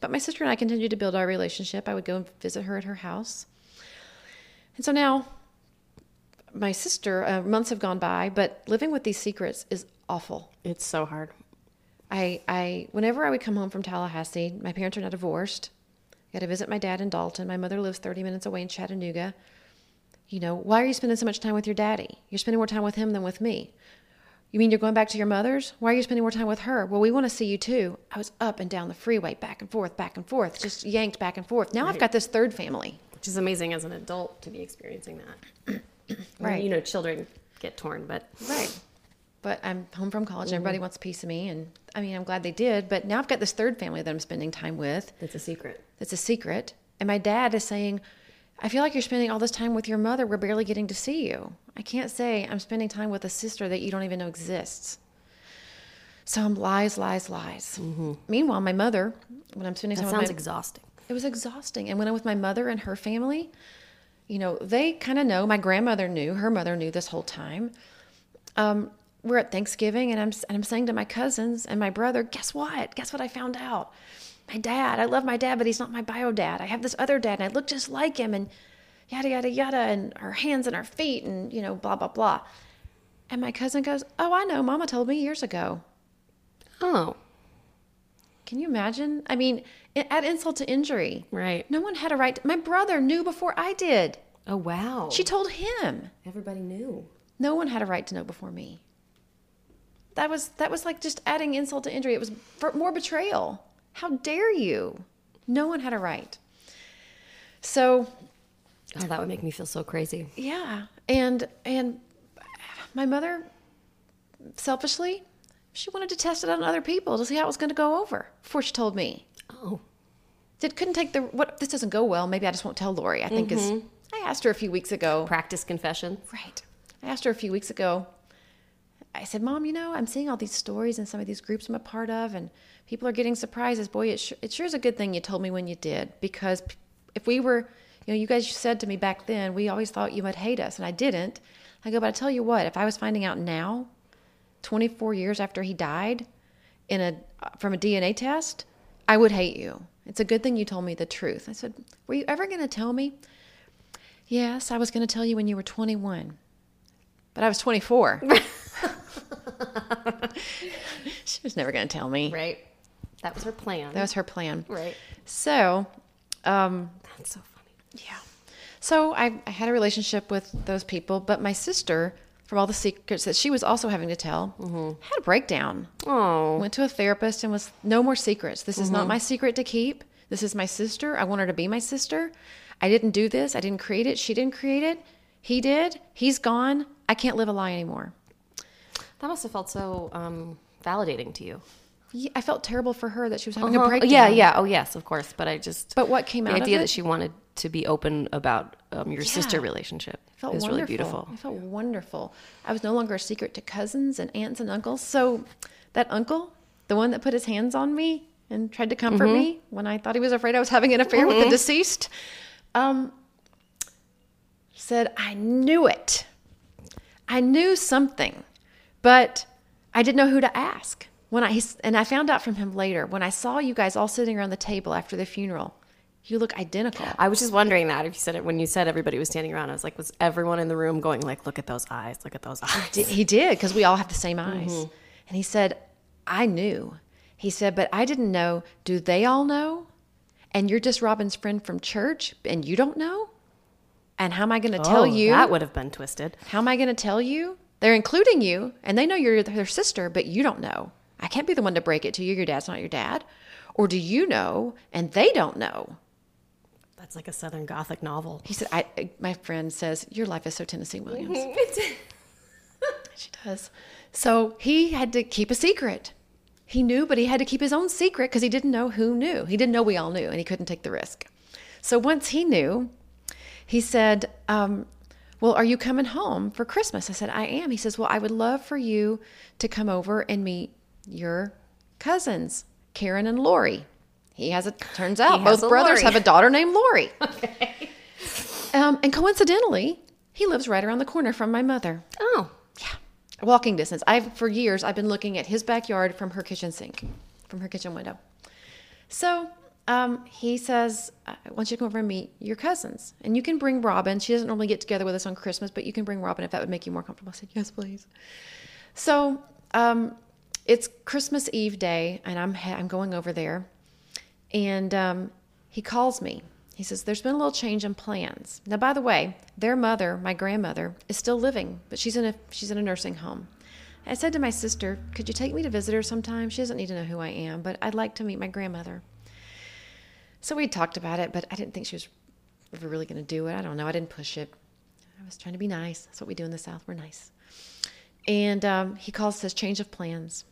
But my sister and I continued to build our relationship. I would go and visit her at her house. And so now, my sister, uh, months have gone by, but living with these secrets is awful. It's so hard. I, I, whenever I would come home from Tallahassee, my parents are now divorced. I got to visit my dad in Dalton. My mother lives 30 minutes away in Chattanooga. You know, why are you spending so much time with your daddy? You're spending more time with him than with me. You mean you're going back to your mother's? Why are you spending more time with her? Well, we want to see you too. I was up and down the freeway, back and forth, back and forth, just yanked back and forth. Now I've got this third family. Which is amazing as an adult to be experiencing that. Right. You know, children get torn, but Right. But I'm home from college. and Everybody wants a piece of me. And I mean, I'm glad they did. But now I've got this third family that I'm spending time with. it's a secret. that's a secret. And my dad is saying, I feel like you're spending all this time with your mother. We're barely getting to see you. I can't say I'm spending time with a sister that you don't even know exists. So I'm lies, lies, lies. Meanwhile, my mother, when I'm spending That time sounds with my, exhausting. it was exhausting. And when I'm with my mother and her family, you know, they kind of know. My grandmother knew. Her mother knew this whole time. Um, we're at Thanksgiving, and I'm and I'm saying to my cousins and my brother, "Guess what? Guess what I found out? My dad. I love my dad, but he's not my bio dad. I have this other dad, and I look just like him, and yada yada yada, and our hands and our feet, and you know, blah blah blah." And my cousin goes, "Oh, I know. Mama told me years ago." Oh, Can you imagine? I mean, add insult to injury. right. No one had a right. To, my brother knew before I did. Oh, wow. She told him. Everybody knew. No one had a right to know before me. That was that was like just adding insult to injury. It was for more betrayal. How dare you? No one had a right. So Oh, that would make me feel so crazy. yeah, and and my mother, selfishly, she wanted to test it on other people to see how it was going to go over before she told me. Oh, It couldn't take the what this doesn't go well. Maybe I just won't tell Lori. I think is. Mm-hmm. I asked her a few weeks ago. practice confession. Right. I asked her a few weeks ago, I said, Mom, you know, I'm seeing all these stories in some of these groups I'm a part of, and people are getting surprises. Boy, it sure, it sure is a good thing you told me when you did, because if we were, you know, you guys said to me back then, we always thought you would hate us, and I didn't. I go, but I tell you what, if I was finding out now, 24 years after he died, in a from a DNA test, I would hate you. It's a good thing you told me the truth. I said, Were you ever going to tell me? Yes, I was going to tell you when you were 21, but I was 24. she was never going to tell me. Right. That was her plan. That was her plan. right. So, um, That's so funny. Yeah. So I, I had a relationship with those people, but my sister, from all the secrets that she was also having to tell, had a breakdown. Oh. Went to a therapist and was no more secrets. This is not my secret to keep. This is my sister. I want her to be my sister. I didn't do this. I didn't create it. She didn't create it. He did. He's gone. I can't live a lie anymore. That must have felt so um, validating to you. Yeah, I felt terrible for her that she was having Uh-huh. a breakdown. Yeah, yeah. Oh, yes, of course. But I just. But what came the out of idea that she wanted to be open about um, your sister relationship It felt is wonderful. really beautiful. It felt wonderful. I was no longer a secret to cousins and aunts and uncles. So that uncle, the one that put his hands on me and tried to comfort Mm-hmm. me when I thought he was afraid I was having an affair with the deceased, um, said, I knew it. I knew something, but I didn't know who to ask. When I and I found out from him later when I saw you guys all sitting around the table after the funeral. You look identical. I was just wondering that if you said it when you said everybody was standing around. I was like, was everyone in the room going like, look at those eyes, look at those eyes? He did because we all have the same eyes. Mm-hmm. And he said, I knew. He said, but I didn't know. Do they all know? And you're just Robin's friend from church and you don't know? And how am I going to tell Oh, you? that would have been twisted. How am I going to tell you? They're including you and they know you're their sister, but you don't know. I can't be the one to break it to you. Your dad's not your dad. Or do you know and they don't know? That's like a Southern Gothic novel. He said, I, my friend says, Your life is so Tennessee Williams. She does. So he had to keep a secret. He knew, but he had to keep his own secret because he didn't know who knew. He didn't know we all knew, and he couldn't take the risk. So once he knew, he said, um, Well, are you coming home for Christmas? I said, I am. He says, Well, I would love for you to come over and meet your cousins, Karen and Lori. He has a, turns out, both brothers Lori. have a daughter named Lori. Okay. Um, and coincidentally, he lives right around the corner from my mother. Oh, Yeah, walking distance. I've for years I've been looking at his backyard from her kitchen sink, from her kitchen window. So um, he says, "I want you to come over and meet your cousins, and you can bring Robin. She doesn't normally get together with us on Christmas, but you can bring Robin if that would make you more comfortable." I said, "Yes, please." So um, it's Christmas Eve day, and I'm I'm going over there, and um, he calls me. He says, There's been a little change in plans. Now, by the way, their mother, my grandmother, is still living, but she's in a, she's in a nursing home. I said to my sister, Could you take me to visit her sometime? She doesn't need to know who I am, but I'd like to meet my grandmother. So we talked about it, but I didn't think she was ever really going to do it. I don't know. I didn't push it. I was trying to be nice. That's what we do in the South. We're nice. And um, he calls, says, Change of plans.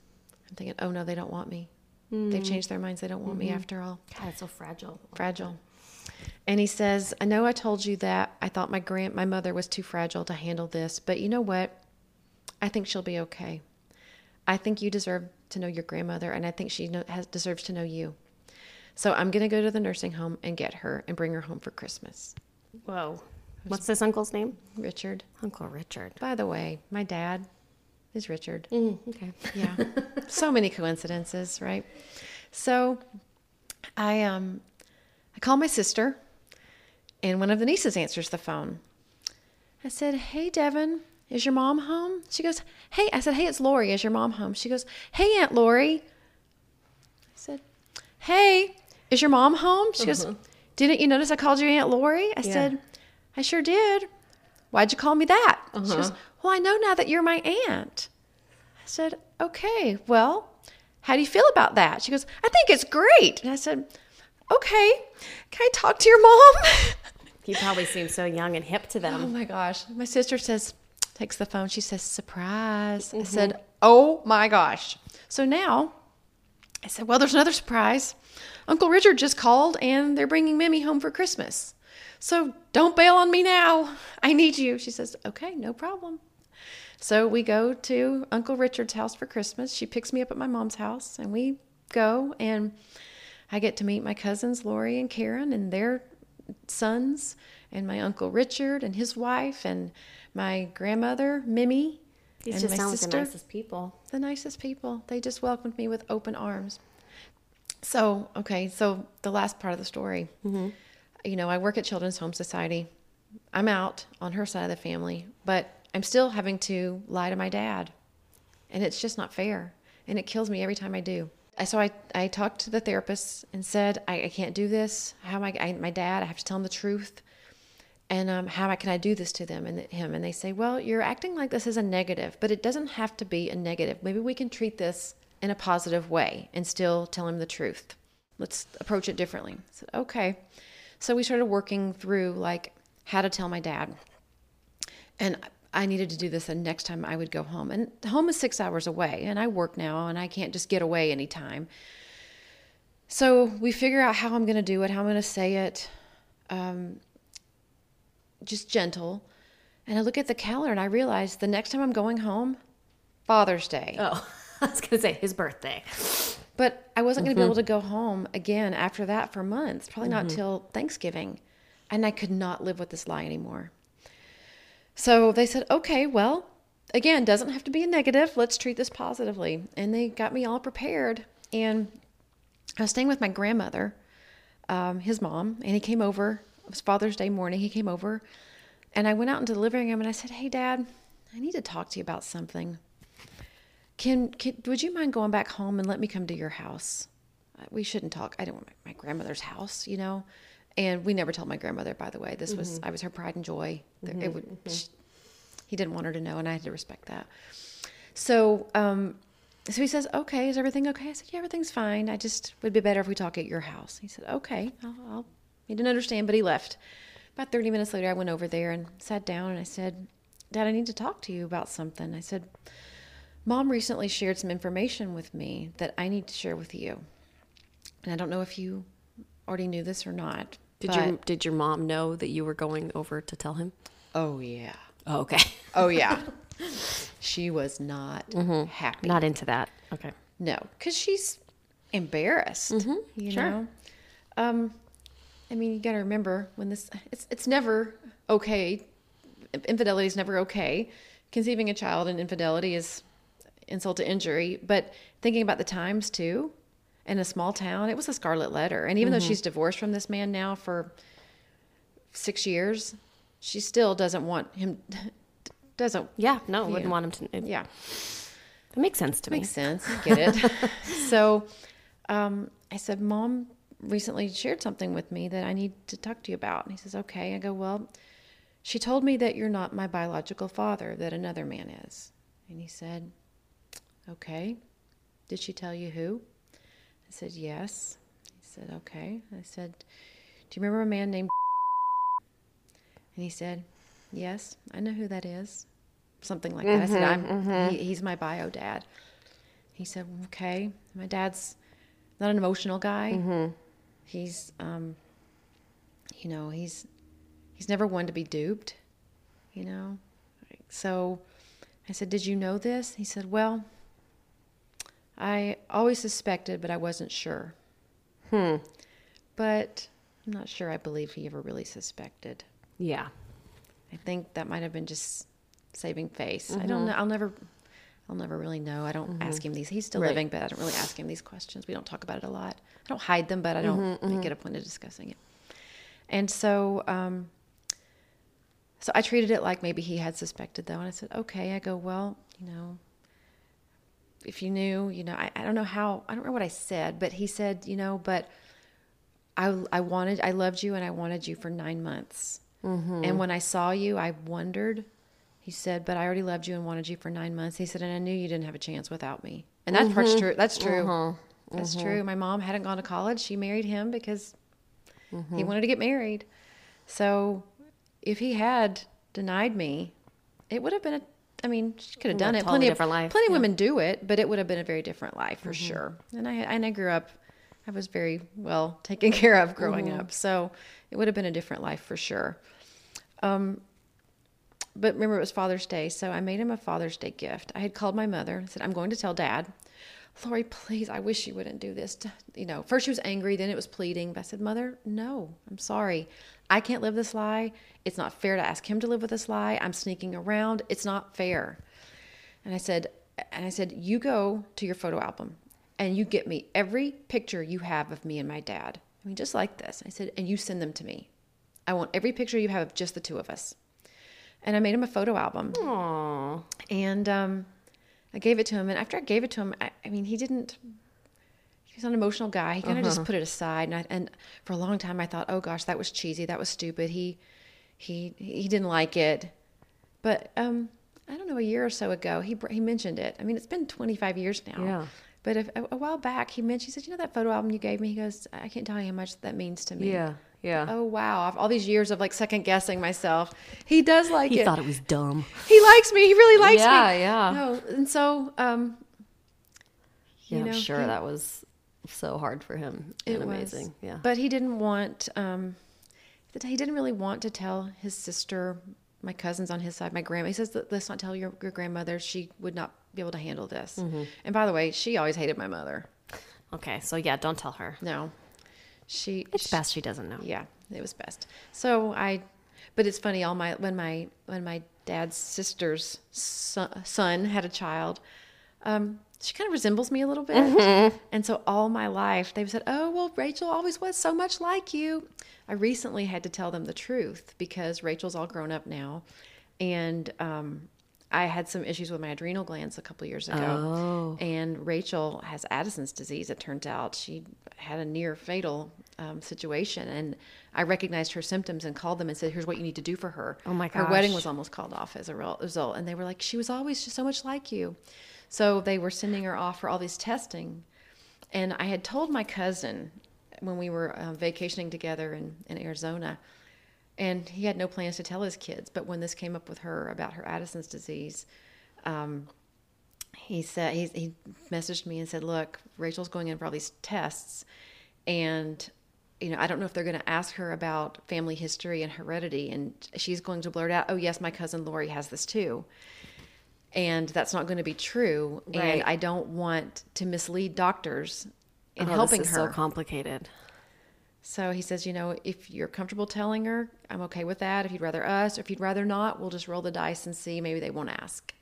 I'm thinking, Oh, no, they don't want me. They've hmm. changed their minds. They don't want me mm-hmm. after all God, it's so fragile. fragile. And he says, "I know I told you that. I thought my grand my mother was too fragile to handle this, but you know what? I think she'll be okay. I think you deserve to know your grandmother, and I think she know, has deserves to know you. So I'm going to go to the nursing home and get her and bring her home for Christmas." Whoa. What's this uncle's name? Richard. Uncle Richard. By the way, my dad is Richard. Mm, okay. Yeah. so many coincidences, right? So I um I call my sister and one of the nieces answers the phone. I said, Hey Devin, is your mom home? She goes, Hey, I said, Hey, it's Lori, is your mom home? She goes, Hey Aunt Lori. I said, Hey, is your mom home? She goes, Didn't you notice I called you Aunt Lori? I said, I sure did. Why'd you call me that? She goes, Well, I know now that you're my aunt. I said, Okay, well, how do you feel about that? She goes, I think it's great. And I said, Okay, can I talk to your mom? He probably seems so young and hip to them. oh my gosh. My sister says, takes the phone. She says, Surprise. I mm-hmm. said, Oh my gosh. So now I said, Well, there's another surprise. Uncle Richard just called and they're bringing Mimi home for Christmas. So don't bail on me now. I need you. She says, Okay, no problem. So we go to Uncle Richard's house for Christmas. She picks me up at my mom's house, and we go, and I get to meet my cousins, Lori and Karen, and their sons, and my Uncle Richard and his wife, and my grandmother, Mimi. These and just my sound like sister. the nicest people. The nicest people. They just welcomed me with open arms. So, okay, so the last part of the story. Mm-hmm. You know, I work at Children's Home Society. I'm out on her side of the family, but I'm still having to lie to my dad. And it's just not fair. And it kills me every time I do. So I, I talked to the therapist and said, I, I can't do this. How am I, I, my dad, I have to tell him the truth. And um, how can I do this to them and him? And they say, well, you're acting like this is a negative, but it doesn't have to be a negative. Maybe we can treat this in a positive way and still tell him the truth. Let's approach it differently. I said, okay. So we started working through like how to tell my dad. And I needed to do this the next time I would go home. And home is six hours away, and I work now, and I can't just get away anytime. So we figure out how I'm going to do it, how I'm going to say it, um, just gentle. And I look at the calendar and I realize the next time I'm going home, Father's Day. Oh, I was going to say his birthday. But I wasn't going to be able to go home again after that for months, probably not till Thanksgiving. And I could not live with this lie anymore. So they said, okay, well, again, doesn't have to be a negative. Let's treat this positively. And they got me all prepared. And I was staying with my grandmother, um, his mom, and he came over. It was Father's Day morning. He came over. And I went out into the living room and I said, hey, Dad, I need to talk to you about something. Can, can would you mind going back home and let me come to your house? We shouldn't talk. I don't want my, my grandmother's house, you know. And we never told my grandmother, by the way. This was mm-hmm. I was her pride and joy. There- It mm-hmm, would, mm-hmm. sh he didn't want her to know, and I had to respect that. So, um, so he says, "Okay, is everything okay?" I said, "Yeah, everything's fine. I just would be better if we talk at your house." He said, "Okay." I'll, I'll, he didn't understand, but he left. About thirty minutes later, I went over there and sat down, and I said, "Dad, I need to talk to you about something." I said, Mom recently shared some information with me that I need to share with you. And I don't know if you already knew this or not. Did your did your mom know that you were going over to tell him? Oh, yeah. Oh, okay. Oh, yeah. she was not happy. Not into that. Okay. No, because she's embarrassed. You Sure. know, um, I mean, you got to remember when this it's it's never okay. Infidelity is never okay. Conceiving a child in infidelity is insult to injury. But thinking about the times too, in a small town, it was a scarlet letter. And even though she's divorced from this man now for six years, she still doesn't want him. Doesn't Yeah. No, wouldn't want him to. It, yeah. It makes sense to me. Makes sense. I get it. so um, I said, Mom recently shared something with me that I need to talk to you about. And he says, Okay. I go, Well, she told me that you're not my biological father, that another man is. And he said, Okay. Did she tell you who? I said, Yes. He said, Okay. I said, Do you remember a man named? And he said, Yes, I know who that is. Something like that. I said, mm-hmm, I'm, mm-hmm. he, he's my bio dad. He said, okay. My dad's not an emotional guy. Mm-hmm. He's, um, you know, he's, he's never one to be duped, you know? So I said, did you know this? He said, well, I always suspected, but I wasn't sure. Hmm. But I'm not sure I believe he ever really suspected. Yeah. I think that might have been just saving face. I don't know. I'll never, I'll never really know. I don't ask him these. He's still Right. living, but I don't really ask him these questions. We don't talk about it a lot. I don't hide them, but I don't make it a point of discussing it. And so, um, so I treated it like maybe he had suspected though, and I said, okay. I go, well, you know, if you knew, you know, I, I don't know how, I don't know what I said, but he said, you know, but I, I wanted, I loved you and I wanted you for nine months. Mm-hmm. And when I saw you, I wondered. He said, "But I already loved you and wanted you for nine months." He said, "And I knew you didn't have a chance without me." And that part's mm-hmm. true. That's true. Mm-hmm. That's true. My mom hadn't gone to college. She married him because he wanted to get married. So, if he had denied me, it would have been a. I mean, she could have done it. Plenty different of life, plenty of yeah. women do it, but it would have been a very different life for sure. And I and I grew up. I was very well taken care of growing up, so it would have been a different life for sure. Um, but remember it was Father's Day, so I made him a Father's Day gift. I had called my mother and said, "I'm going to tell Dad." Lori, please, I wish you wouldn't do this. You know, first she was angry, then it was pleading. But I said, Mother, no, I'm sorry. I can't live this lie. It's not fair to ask him to live with this lie. I'm sneaking around. It's not fair. And I said, and I said, you go to your photo album and you get me every picture you have of me and my dad. I mean, just like this. I said, and you send them to me. I want every picture you have of just the two of us. And I made him a photo album. Aww. And um, I gave it to him. And after I gave it to him, I, I mean, he didn't, he was an emotional guy. He kind of just put it aside. And, I, and for a long time, I thought, oh gosh, that was cheesy. That was stupid. He, he, he didn't like it. But um, I don't know, a year or so ago, he, he mentioned it. I mean, it's been 25 years now. Yeah. But if, a, a while back, he mentioned, he said, you know, that photo album you gave me? He goes, I can't tell you how much that means to me. Yeah. Yeah. Oh, wow. All these years of like second guessing myself, he does like he it. He thought it was dumb. he likes me. He really likes Yeah, me. yeah. yeah. No, and so, um, Yeah, you I'm sure he- that was so hard for him it and was. amazing. Yeah. But he didn't want, um, that he didn't really want to tell his sister, my cousins on his side, my grandma. He says, let's not tell your, your grandmother. She would not be able to handle this. Mm-hmm. And by the way, she always hated my mother. okay, so yeah, don't tell her. No, she, It's she- best she doesn't know. Yeah, it was best. So I, but it's funny. All my when my when my dad's sister's son, son had a child, um, she kind of resembles me a little bit, and so all my life they've said, "Oh well, Rachel always was so much like you." I recently had to tell them the truth because Rachel's all grown up now, and um, I had some issues with my adrenal glands a couple years ago, Oh. and Rachel has Addison's disease. It turns out she had a near fatal um, situation, and I recognized her symptoms and called them and said, "Here's what you need to do for her." Oh my god. Her wedding was almost called off as a result, and they were like, "She was always just so much like you." So they were sending her off for all these testing, and I had told my cousin when we were uh, vacationing together in, in Arizona, and he had no plans to tell his kids. But when this came up with her about her Addison's disease, um, he said he, he messaged me and said, "Look, Rachel's going in for all these tests, and you know I don't know if they're going to ask her about family history and heredity, and she's going to blurt out, "Oh yes, my cousin Lori has this too." And that's not going to be true, Right. and I don't want to mislead doctors in Oh, helping this is her. so complicated. So he says, you know, if you're comfortable telling her, I'm okay with that. If you'd rather us, or if you'd rather not, we'll just roll the dice and see. Maybe they won't ask.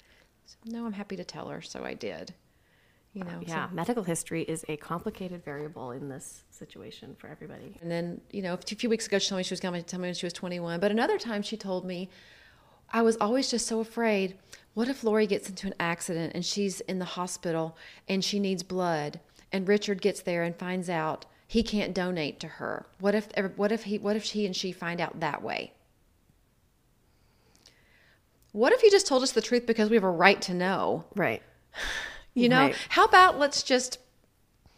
So, no, I'm happy to tell her. So I did. You know. so- Yeah, medical history is a complicated variable in this situation for everybody. and then, you know, a few weeks ago, she told me she was going to tell me when she was 21. But another time, she told me, I was always just so afraid. What if Lori gets into an accident and she's in the hospital and she needs blood, and Richard gets there and finds out he can't donate to her? What if what if he what if he and she find out that way? What if you just told us the truth because we have a right to know? Right. You know, Right. how about let's just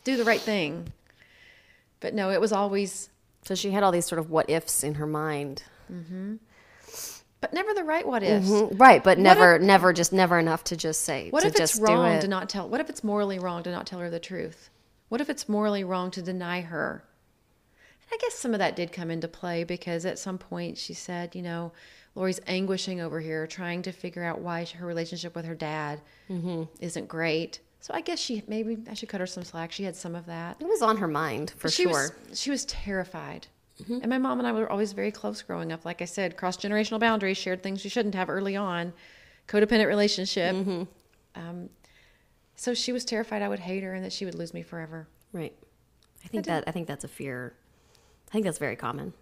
do the right thing? But no, it was always So she had all these sort of what ifs in her mind. Mm-hmm. But never the right what ifs. Right, but never, never, just never enough to just say. What if it's wrong it. to not tell? What if it's morally wrong to not tell her the truth? What if it's morally wrong to deny her? And I guess some of that did come into play because at some point she said, you know, Lori's anguishing over here, trying to figure out why her relationship with her dad Mm-hmm. isn't great. So I guess she maybe I should cut her some slack. She had some of that. It was on her mind for she sure. was she was terrified. And my mom and I were always very close growing up. Like I said, cross generational boundaries, shared things you shouldn't have early on, codependent relationship. Um, so she was terrified I would hate her and that she would lose me forever. Right. I think that I think that's a fear. I think that's very common.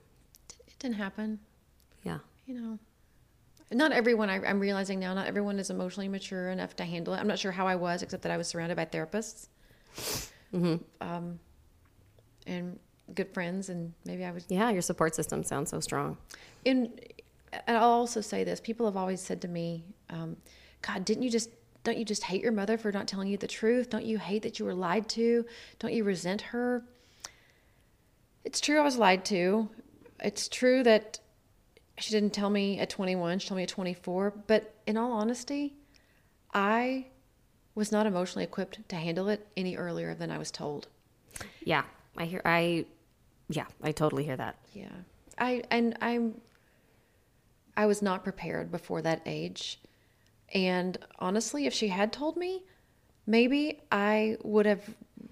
It didn't happen, Yeah. you know. Not everyone. I, I'm realizing now. Not everyone is emotionally mature enough to handle it. I'm not sure how I was, except that I was surrounded by therapists, Hmm. um, and good friends, and maybe I was Yeah, your support system sounds so strong. and and I'll also say this: people have always said to me, um, "God, didn't you just don't you just hate your mother for not telling you the truth? Don't you hate that you were lied to? Don't you resent her?" It's true, I was lied to. It's true that she didn't tell me at 21; she told me at 24. But in all honesty, I was not emotionally equipped to handle it any earlier than I was told. Yeah, I hear. I, yeah, I totally hear that. Yeah. I and I'm I was not prepared before that age. And honestly, if she had told me, maybe I would have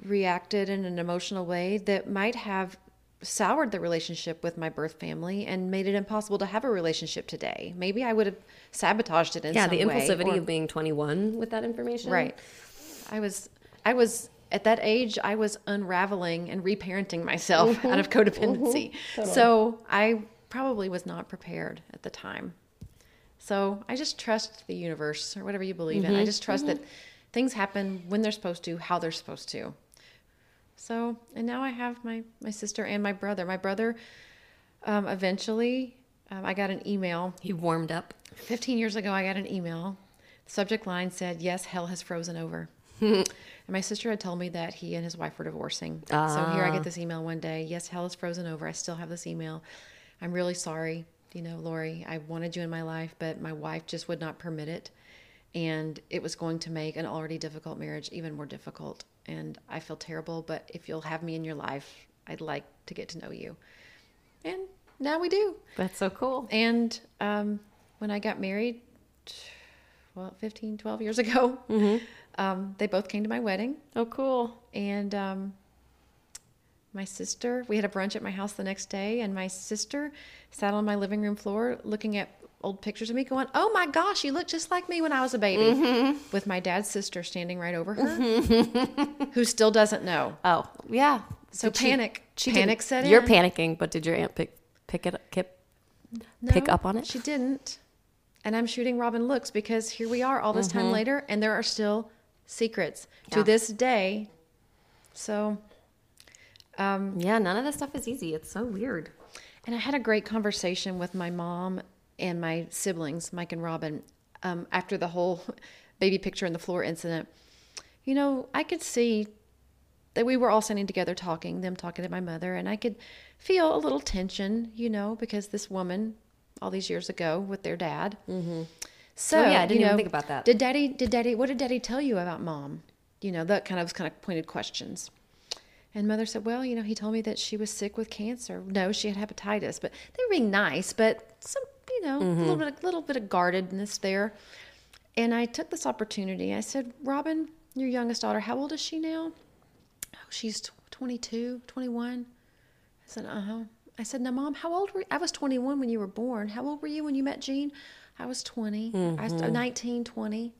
reacted in an emotional way that might have soured the relationship with my birth family and made it impossible to have a relationship today. Maybe I would have sabotaged it in Yeah, some the way, impulsivity or- of being 21 with that information. Right. I was I was at that age I was unraveling and reparenting myself out of codependency. So I probably was not prepared at the time. So I just trust the universe or whatever you believe in. I just trust that things happen when they're supposed to, how they're supposed to. So and now I have my my sister and my brother. My brother um, eventually um, I got an email He warmed up. 15 years ago, I got an email. The subject line said, Yes, hell has frozen over. And my sister had told me that he and his wife were divorcing. So here I get this email one day Yes, hell is frozen over. I still have this email. I'm really sorry. You know, Lori, I wanted you in my life, but my wife just would not permit it. And it was going to make an already difficult marriage even more difficult. And I feel terrible, but if you'll have me in your life, I'd like to get to know you. And now we do. That's so cool. And um, when I got married, well, 15, 12 years ago, um, they both came to my wedding. Oh, cool. And um, my sister, we had a brunch at my house the next day, and my sister sat on my living room floor looking at old pictures of me, going, Oh my gosh, you look just like me when I was a baby. With my dad's sister standing right over her, who still doesn't know. Oh, yeah. So Did panic, she panic didn't- set in. You're panicking, but did your aunt pick pick it up, kip, pick up on it? She didn't. And I'm shooting Robin looks because here we are all this time later, and there are still secrets to this day. So, um, yeah, none of this stuff is easy. It's so weird. and I had a great conversation with my mom and my siblings, Mike and Robin, um, after the whole baby picture in the floor incident. You know, I could see that we were all sitting together talking, them talking to my mother, and I could feel a little tension, you know, because this woman, all these years ago, with their dad. Mm-hmm. So Oh, yeah, I didn't you even know, think about that. Did daddy? Did daddy? What did daddy tell you about mom? You know, that kind of kind of pointed questions. And mother said, "Well, you know, he told me that she was sick with cancer. No, she had hepatitis, but they were being nice, but some, you know, a little bit, a little bit of guardedness there." And I took this opportunity. I said, "Robin, your youngest daughter, how old is she now?" Oh, she's tw- 22, 21. I said, "Uh huh." I said, "Now, mom, how old were you? I was 21 when you were born. How old were you when you met Gene?" I was 20. I was mm-hmm. 19, 20.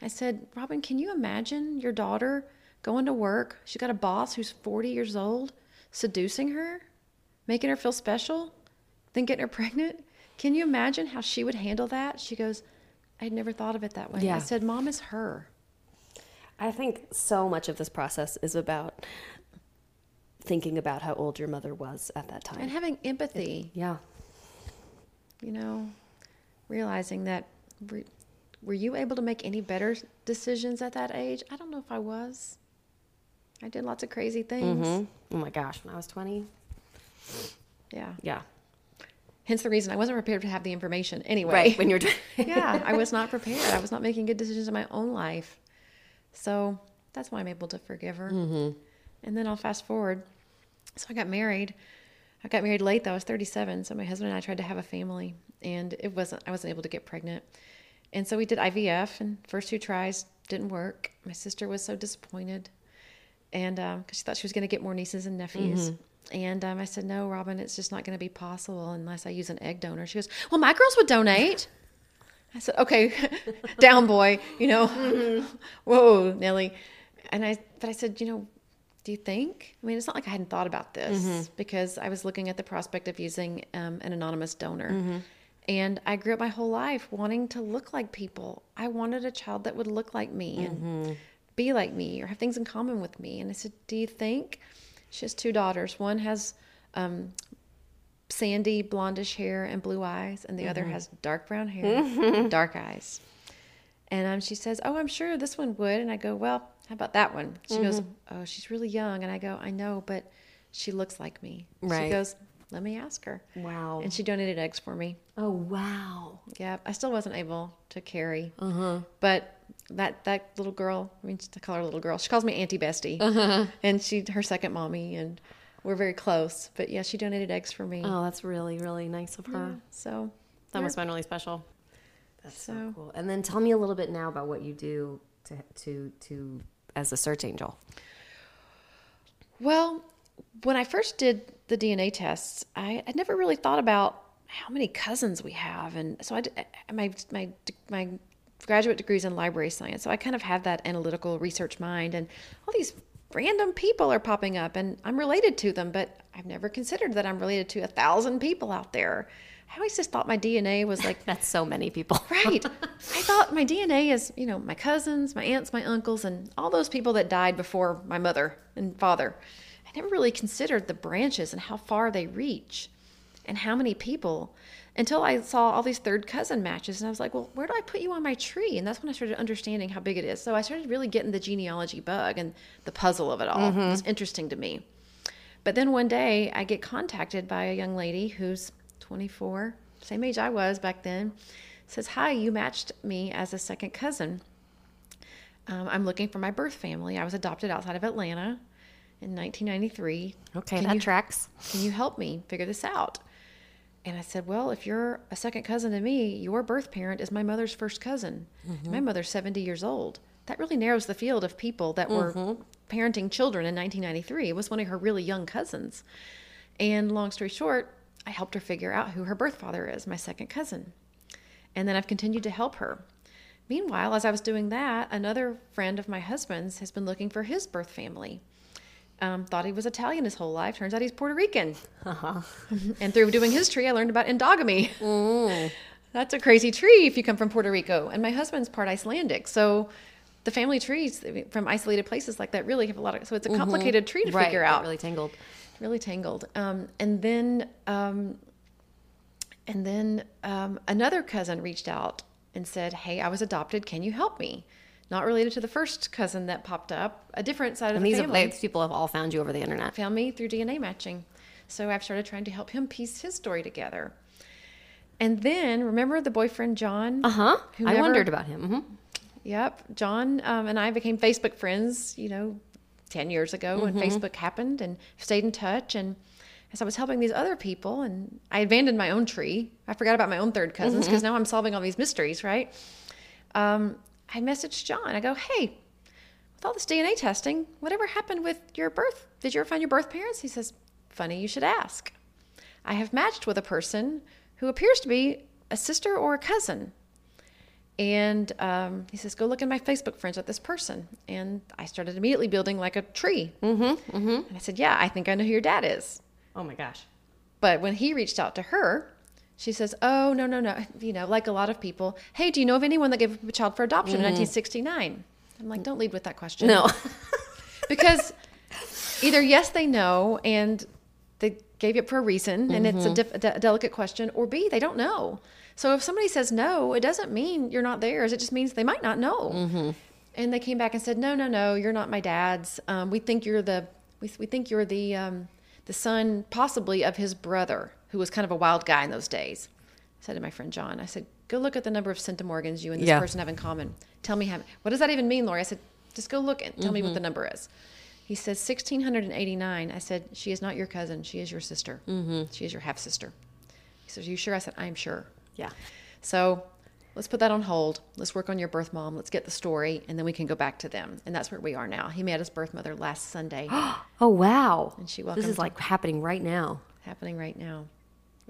I said, Robin, can you imagine your daughter going to work? She's got a boss who's 40 years old, seducing her, making her feel special, then getting her pregnant. Can you imagine how she would handle that? She goes, I'd never thought of it that way. Yeah. I said, Mom is her. I think so much of this process is about thinking about how old your mother was at that time. And having empathy, yeah. you know, realizing that were, were you able to make any better decisions at that age? I don't know if I was. I did lots of crazy things. hmm Oh my gosh, when I was 20. Yeah. Yeah. Hence the reason I wasn't prepared to have the information anyway. Right. When you're. yeah, I was not prepared. I was not making good decisions in my own life. So that's why I'm able to forgive her. Mm-hmm. And then I'll fast forward. So I got married. I got married late though. I was 37. So my husband and I tried to have a family, and it wasn't. I wasn't able to get pregnant. And so we did IVF, and first two tries didn't work. My sister was so disappointed, and uh, because she thought she was going to get more nieces and nephews. Mm-hmm. And um, I said, "No, Robin, it's just not going to be possible unless I use an egg donor." She goes, "Well, my girls would donate." I said, "Okay, down, boy. You know, mm-hmm. whoa, Nellie." And I, but I said, "You know, do you think? I mean, it's not like I hadn't thought about this because I was looking at the prospect of using um, an anonymous donor." And I grew up my whole life wanting to look like people. I wanted a child that would look like me and be like me or have things in common with me. And I said, Do you think? She has two daughters. One has um, sandy blondish hair and blue eyes, and the other has dark brown hair, dark eyes. And um, she says, "Oh, I'm sure this one would." And I go, "Well, how about that one?" She goes, "Oh, she's really young." And I go, "I know, but she looks like me." She goes, "Let me ask her." Wow. And she donated eggs for me. oh, wow. Yeah, I still wasn't able to carry, Uh-huh. but that that little girl. I mean, I call her little girl. She calls me Auntie Bestie, Uh-huh. and she her second mommy, and we're very close. But yeah, she donated eggs for me. Oh, that's really, really nice of her. So That must have been really special. That's so, So- cool. And then tell me a little bit now about what you do to to to as a search angel. Well, when I first did the DNA tests, I, I never really thought about how many cousins we have, and so I uh, my my my graduate degrees in library science, so I kind of have that analytical research mind, and all these random people are popping up, and I'm related to them, but I've never considered that I'm related to a thousand people out there. I always just thought my DNA was like That's so many people. Right. I thought my DNA is, you know, my cousins, my aunts, my uncles, and all those people that died before my mother and father. I never really considered the branches and how far they reach and how many people until I saw all these third cousin matches. And I was like, well, where do I put you on my tree? And that's when I started understanding how big it is. So I started really getting the genealogy bug and the puzzle of it all. It mm-hmm. was interesting to me. But then one day I get contacted by a young lady who's 24, same age I was back then, says, Hi, you matched me as a second cousin. Um, I'm looking for my birth family. I was adopted outside of Atlanta in 1993. Okay, Can that you- tracks. Can you help me figure this out? And I said, Well, if you're a second cousin to me, your birth parent is my mother's first cousin. And My mother's 70 years old. That really narrows the field of people that were parenting children in 1993. It was one of her really young cousins. And long story short, I helped her figure out who her birth father is, my second cousin. And then I've continued to help her. Meanwhile, as I was doing that, another friend of my husband's has been looking for his birth family. Um, thought he was Italian his whole life. Turns out he's Puerto Rican. and through doing his tree, I learned about endogamy. That's a crazy tree if you come from Puerto Rico. And my husband's part Icelandic. So the family trees from isolated places like that really have a lot of, so it's a complicated tree to Right, figure out Really tangled. Really tangled. Um, and then, um, and then um, another cousin reached out and said, "Hey, I was adopted. Can you help me?" Not related to the first cousin that popped up, a different side of And the these, family. these people have all found you over the internet. found me through DNA matching. So I've started trying to help him piece his story together. And then remember the boyfriend John? Uh huh. I wondered about him. hmm Yep. John um, and I became Facebook friends, you know, 10 years ago when Facebook happened and stayed in touch. And as I was helping these other people, and I abandoned my own tree, I forgot about my own third cousins because now I'm solving all these mysteries, right? Um, I messaged John. I go, hey, with all this DNA testing, whatever happened with your birth? Did you ever find your birth parents? He says, funny you should ask. I have matched with a person who appears to be a sister or a cousin. And um, he says, "Go look in my Facebook friends at this person." And I started immediately building like a tree. Mm-hmm, mm-hmm. And I said, "Yeah, I think I know who your dad is." Oh my gosh. But when he reached out to her, she says, "Oh no, no, no! You know, like a lot of people, hey, do you know of anyone that gave up a child for adoption in 1969?" I'm like, "Don't lead with that question." No. because either yes they know and they gave you up for a reason and it's a, dif- a delicate question or b they don't know so if somebody says no it doesn't mean you're not theirs. It just means they might not know. And they came back and said no no no you're not my dad's. Um, we think you're the we, we think you're the um, the son possibly of his brother who was kind of a wild guy in those days. I said to my friend john i said go look at the number of centimorgans you and this Yeah. person have in common. Tell me how what does that even mean lori? I said just go look and tell me what the number is. He says 1689 i said she is not your cousin. She is your sister. Mm-hmm. she is your half sister he says are you sure? I said i'm sure Yeah. so let's put that on hold let's work on your birth mom let's get the story and then we can go back to them and that's where we are now he met his birth mother last sunday Oh wow. And she welcomed. This is like happening right now. happening right now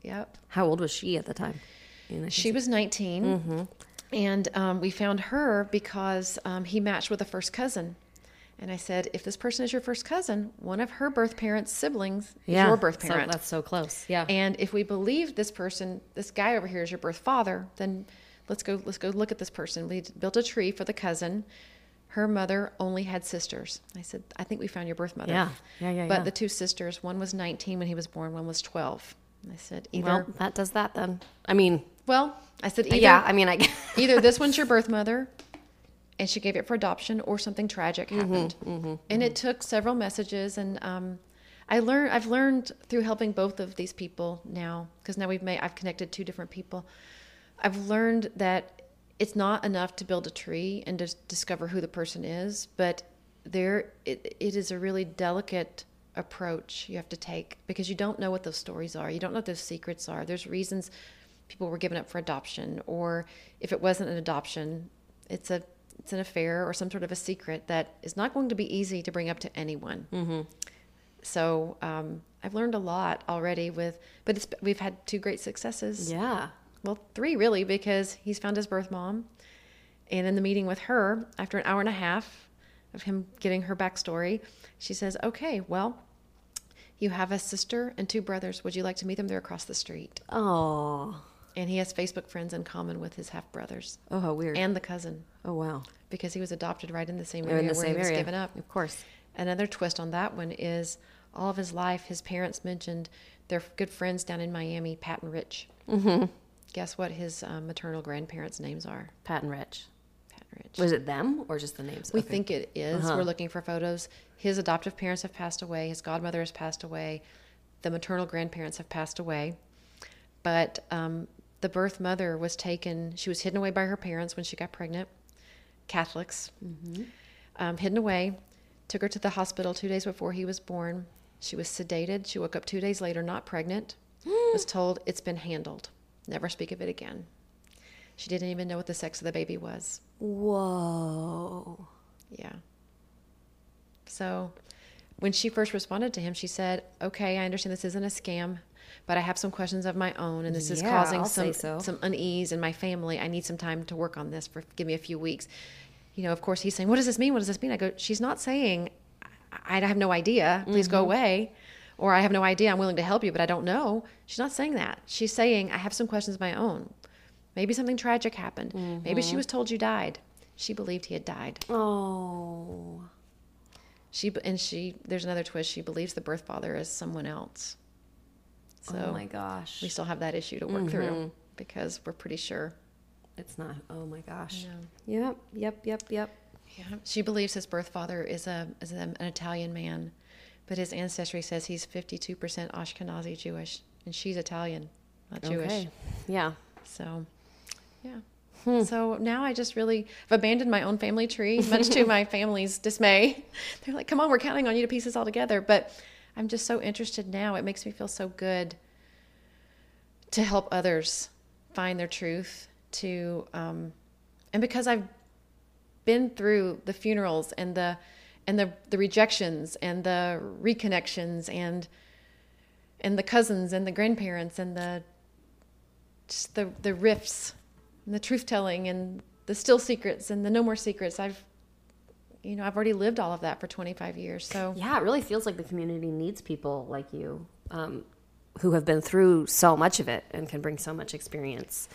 yep How old was she at the time? You know, She was 19, and um, we found her because um, he matched with a first cousin. And I said, if this person is your first cousin, one of her birth parents' siblings is your birth so parent. that's so close. Yeah. and if we believe this person, this guy over here is your birth father, then let's go. Let's go look at this person. We built a tree for the cousin. Her mother only had sisters. I said, I think we found your birth mother. Yeah. Yeah, yeah, But yeah. the two sisters, one was 19 when he was born, one was 12. And I said, either. well, that does that then. I mean, Well, I said either. yeah. I mean, I. either this one's your birth mother, and she gave it for adoption, or something tragic Mm-hmm, happened. and it took several messages, and um, I learned. I've learned through helping both of these people now, because now we've made. I've connected two different people. I've learned that it's not enough to build a tree and just discover who the person is, but there it, it is a really delicate approach you have to take because you don't know what those stories are. You don't know what those secrets are. There's reasons people were given up for adoption, or if it wasn't an adoption, it's a it's an affair or some sort of a secret that is not going to be easy to bring up to anyone. Mm-hmm. So um, I've learned a lot already with, but it's, we've had two great successes. Yeah. Well, three really, because he's found his birth mom. And in the meeting with her, after an hour and a half of him getting her backstory, she says, Okay, well, you have a sister and two brothers. Would you like to meet them? They're across the street. Oh. And he has Facebook friends in common with his half brothers Oh, how weird. and the cousin oh, wow. because he was adopted right in the same area the where same he was area. given up. Of course. Another twist on that one is all of his life, his parents mentioned their good friends down in Miami, Pat and Rich. Mm-hmm. Guess what his um, maternal grandparents' names are? Pat and Rich. Pat and Rich. Was it them or just the names? We Okay. think it is. Uh-huh. We're looking for photos. His adoptive parents have passed away. His godmother has passed away. The maternal grandparents have passed away. But um, the birth mother was taken, she was hidden away by her parents when she got pregnant, Catholics, Mm-hmm. um, hidden away, took her to the hospital two days before he was born. She was sedated. She woke up two days later, not pregnant, was told it's been handled. Never speak of it again. She didn't even know what the sex of the baby was. Whoa. Yeah. So when she first responded to him, she said, Okay, I understand this isn't a scam, but I have some questions of my own, and this is causing I'll some, so. some unease in my family. I need some time to work on this for give me a few weeks. You know, of course, he's saying, What does this mean? What does this mean? I go, She's not saying, I I have no idea. Please Mm-hmm. go away. Or I have no idea. I'm willing to help you, but I don't know. She's not saying that. She's saying, I have some questions of my own. Maybe something tragic happened. Maybe Mm-hmm. she was told you died. She believed he had died. Oh. She and she. There's another twist. She believes the birth father is someone else. Oh so oh my gosh. we still have that issue to work through mm-hmm. because we're pretty sure. It's not. Oh my gosh. Yep. Yep. Yep. Yep. Yeah. She believes his birth father is a is an Italian man, but his ancestry says he's 52% Ashkenazi Jewish, and she's Italian, not Jewish. Okay. Yeah. So, yeah. Hmm. So now I just really have abandoned my own family tree, much to my family's dismay. They're like, "Come on, we're counting on you to piece this all together." But I'm just so interested now. It makes me feel so good to help others find their truth. To um, and because I've been through the funerals and the and the the rejections and the reconnections and and the cousins and the grandparents and the just the the rifts and the truth telling and the still secrets and the no more secrets i've you know i've already lived all of that for 25 years so. Yeah, it really feels like the community needs people like you um, who have been through so much of it and can bring so much experience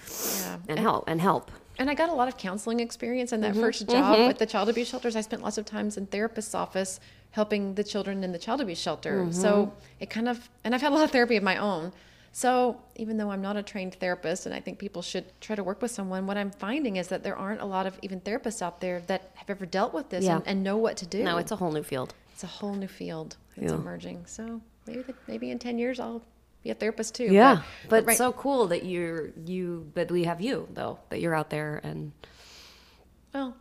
yeah. and help and help. and i got a lot of counseling experience in that mm-hmm, first job mm-hmm. at the child abuse shelters. I spent lots of times in therapist's office helping the children in the child abuse shelter. Mm-hmm. So it kind of and i've had a lot of therapy of my own so even though i'm not a trained therapist and i think people should try to work with someone what i'm finding is that there aren't a lot of even therapists out there that have ever dealt with this Yeah. and, and know what to do No, it's a whole new field. it's a whole new field that's Yeah. emerging. So maybe the, maybe in ten years I'll be a therapist too. Yeah, but, right- so cool that you're you that we have you though that you're out there and well,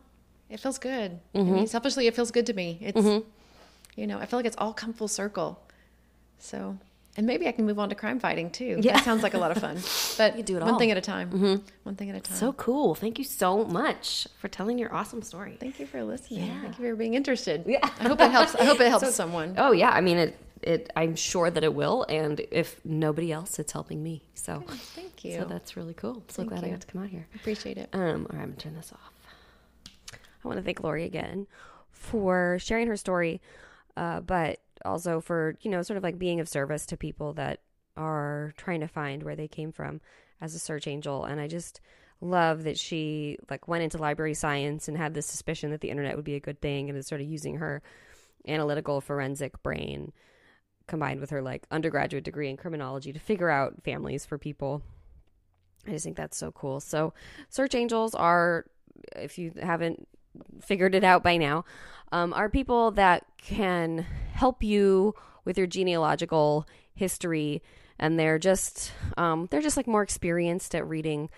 it feels good. Mm-hmm. I mean, selfishly, it feels good to me. It's you know I feel like it's all come full circle. So and maybe I can move on to crime fighting too. Yeah. That sounds like a lot of fun. But You do it one all. Mm-hmm. thing at a time. One thing at a time. so cool. Thank you so much for telling your awesome story. Thank you for listening. Yeah. Thank you for being interested. Yeah. I hope it helps. I hope it helps someone. Oh yeah, I mean it. It. I'm sure that it will, and if nobody else, it's helping me. So, Thank you. so that's really cool. So Thank glad I got to come out here. Appreciate it. Um, all right, I'm gonna turn this off. I want to thank Lori again for sharing her story, uh, but also for you know sort of like being of service to people that are trying to find where they came from as a search angel. And I just love that she like went into library science and had this suspicion that the internet would be a good thing, and is sort of using her analytical forensic brain combined with her like undergraduate degree in criminology to figure out families for people. I just think that's so cool. So, search angels are, if you haven't figured it out by now, um, are people that can help you with your genealogical history, and they're just um, they're just like more experienced at reading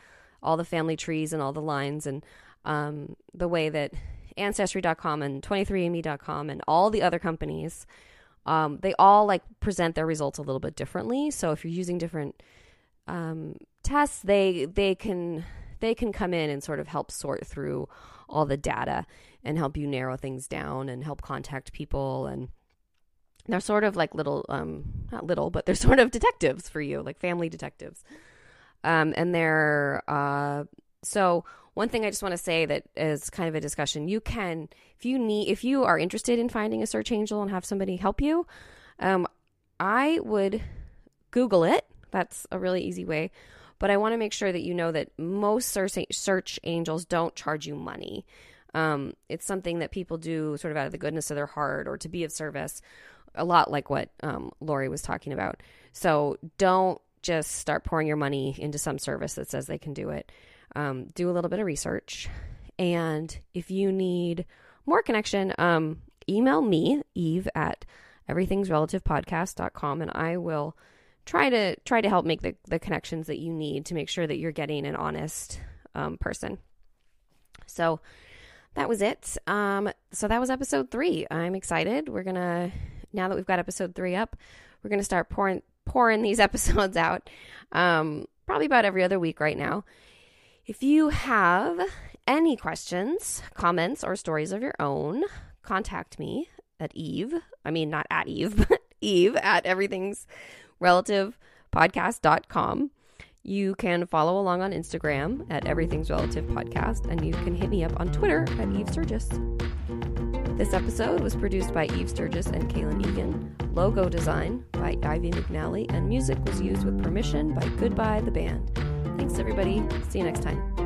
all the family trees and all the lines and um, the way that ancestry.com and 23andme.com and all the other companies um, they all like present their results a little bit differently. So if you're using different um, tests, they they can they can come in and sort of help sort through all the data and help you narrow things down and help contact people. And they're sort of like little um not little but they're sort of detectives for you like family detectives. Um and they're uh so one thing i just want to say that is kind of a discussion. You can if you need if you are interested in finding a search angel and have somebody help you um i would google it. That's a really easy way but i want to make sure that you know that most search angels don't charge you money um, it's something that people do sort of out of the goodness of their heart or to be of service a lot like what um, Lori was talking about. So don't just start pouring your money into some service that says they can do it. Um, do a little bit of research. And if you need more connection, um, email me, Eve, at everythingsrelativepodcast.com, and I will try to try to help make the, the connections that you need to make sure that you're getting an honest um, person. So that was it. Um, so that was episode three. I'm excited. We're gonna now that we've got episode three up, we're to start pouring pouring these episodes out. Um, probably about every other week right now. If you have any questions, comments, or stories of your own, contact me at Eve. I mean, not at Eve, but Eve at everything's relative podcast.com. You can follow along on Instagram at Everything's Relative Podcast, and you can hit me up on Twitter at Eve Sturges. This episode was produced by Eve Sturges and Kaylin Egan, logo design by Ivy McNally, and music was used with permission by Goodbye the Band. Thanks, everybody. See you next time.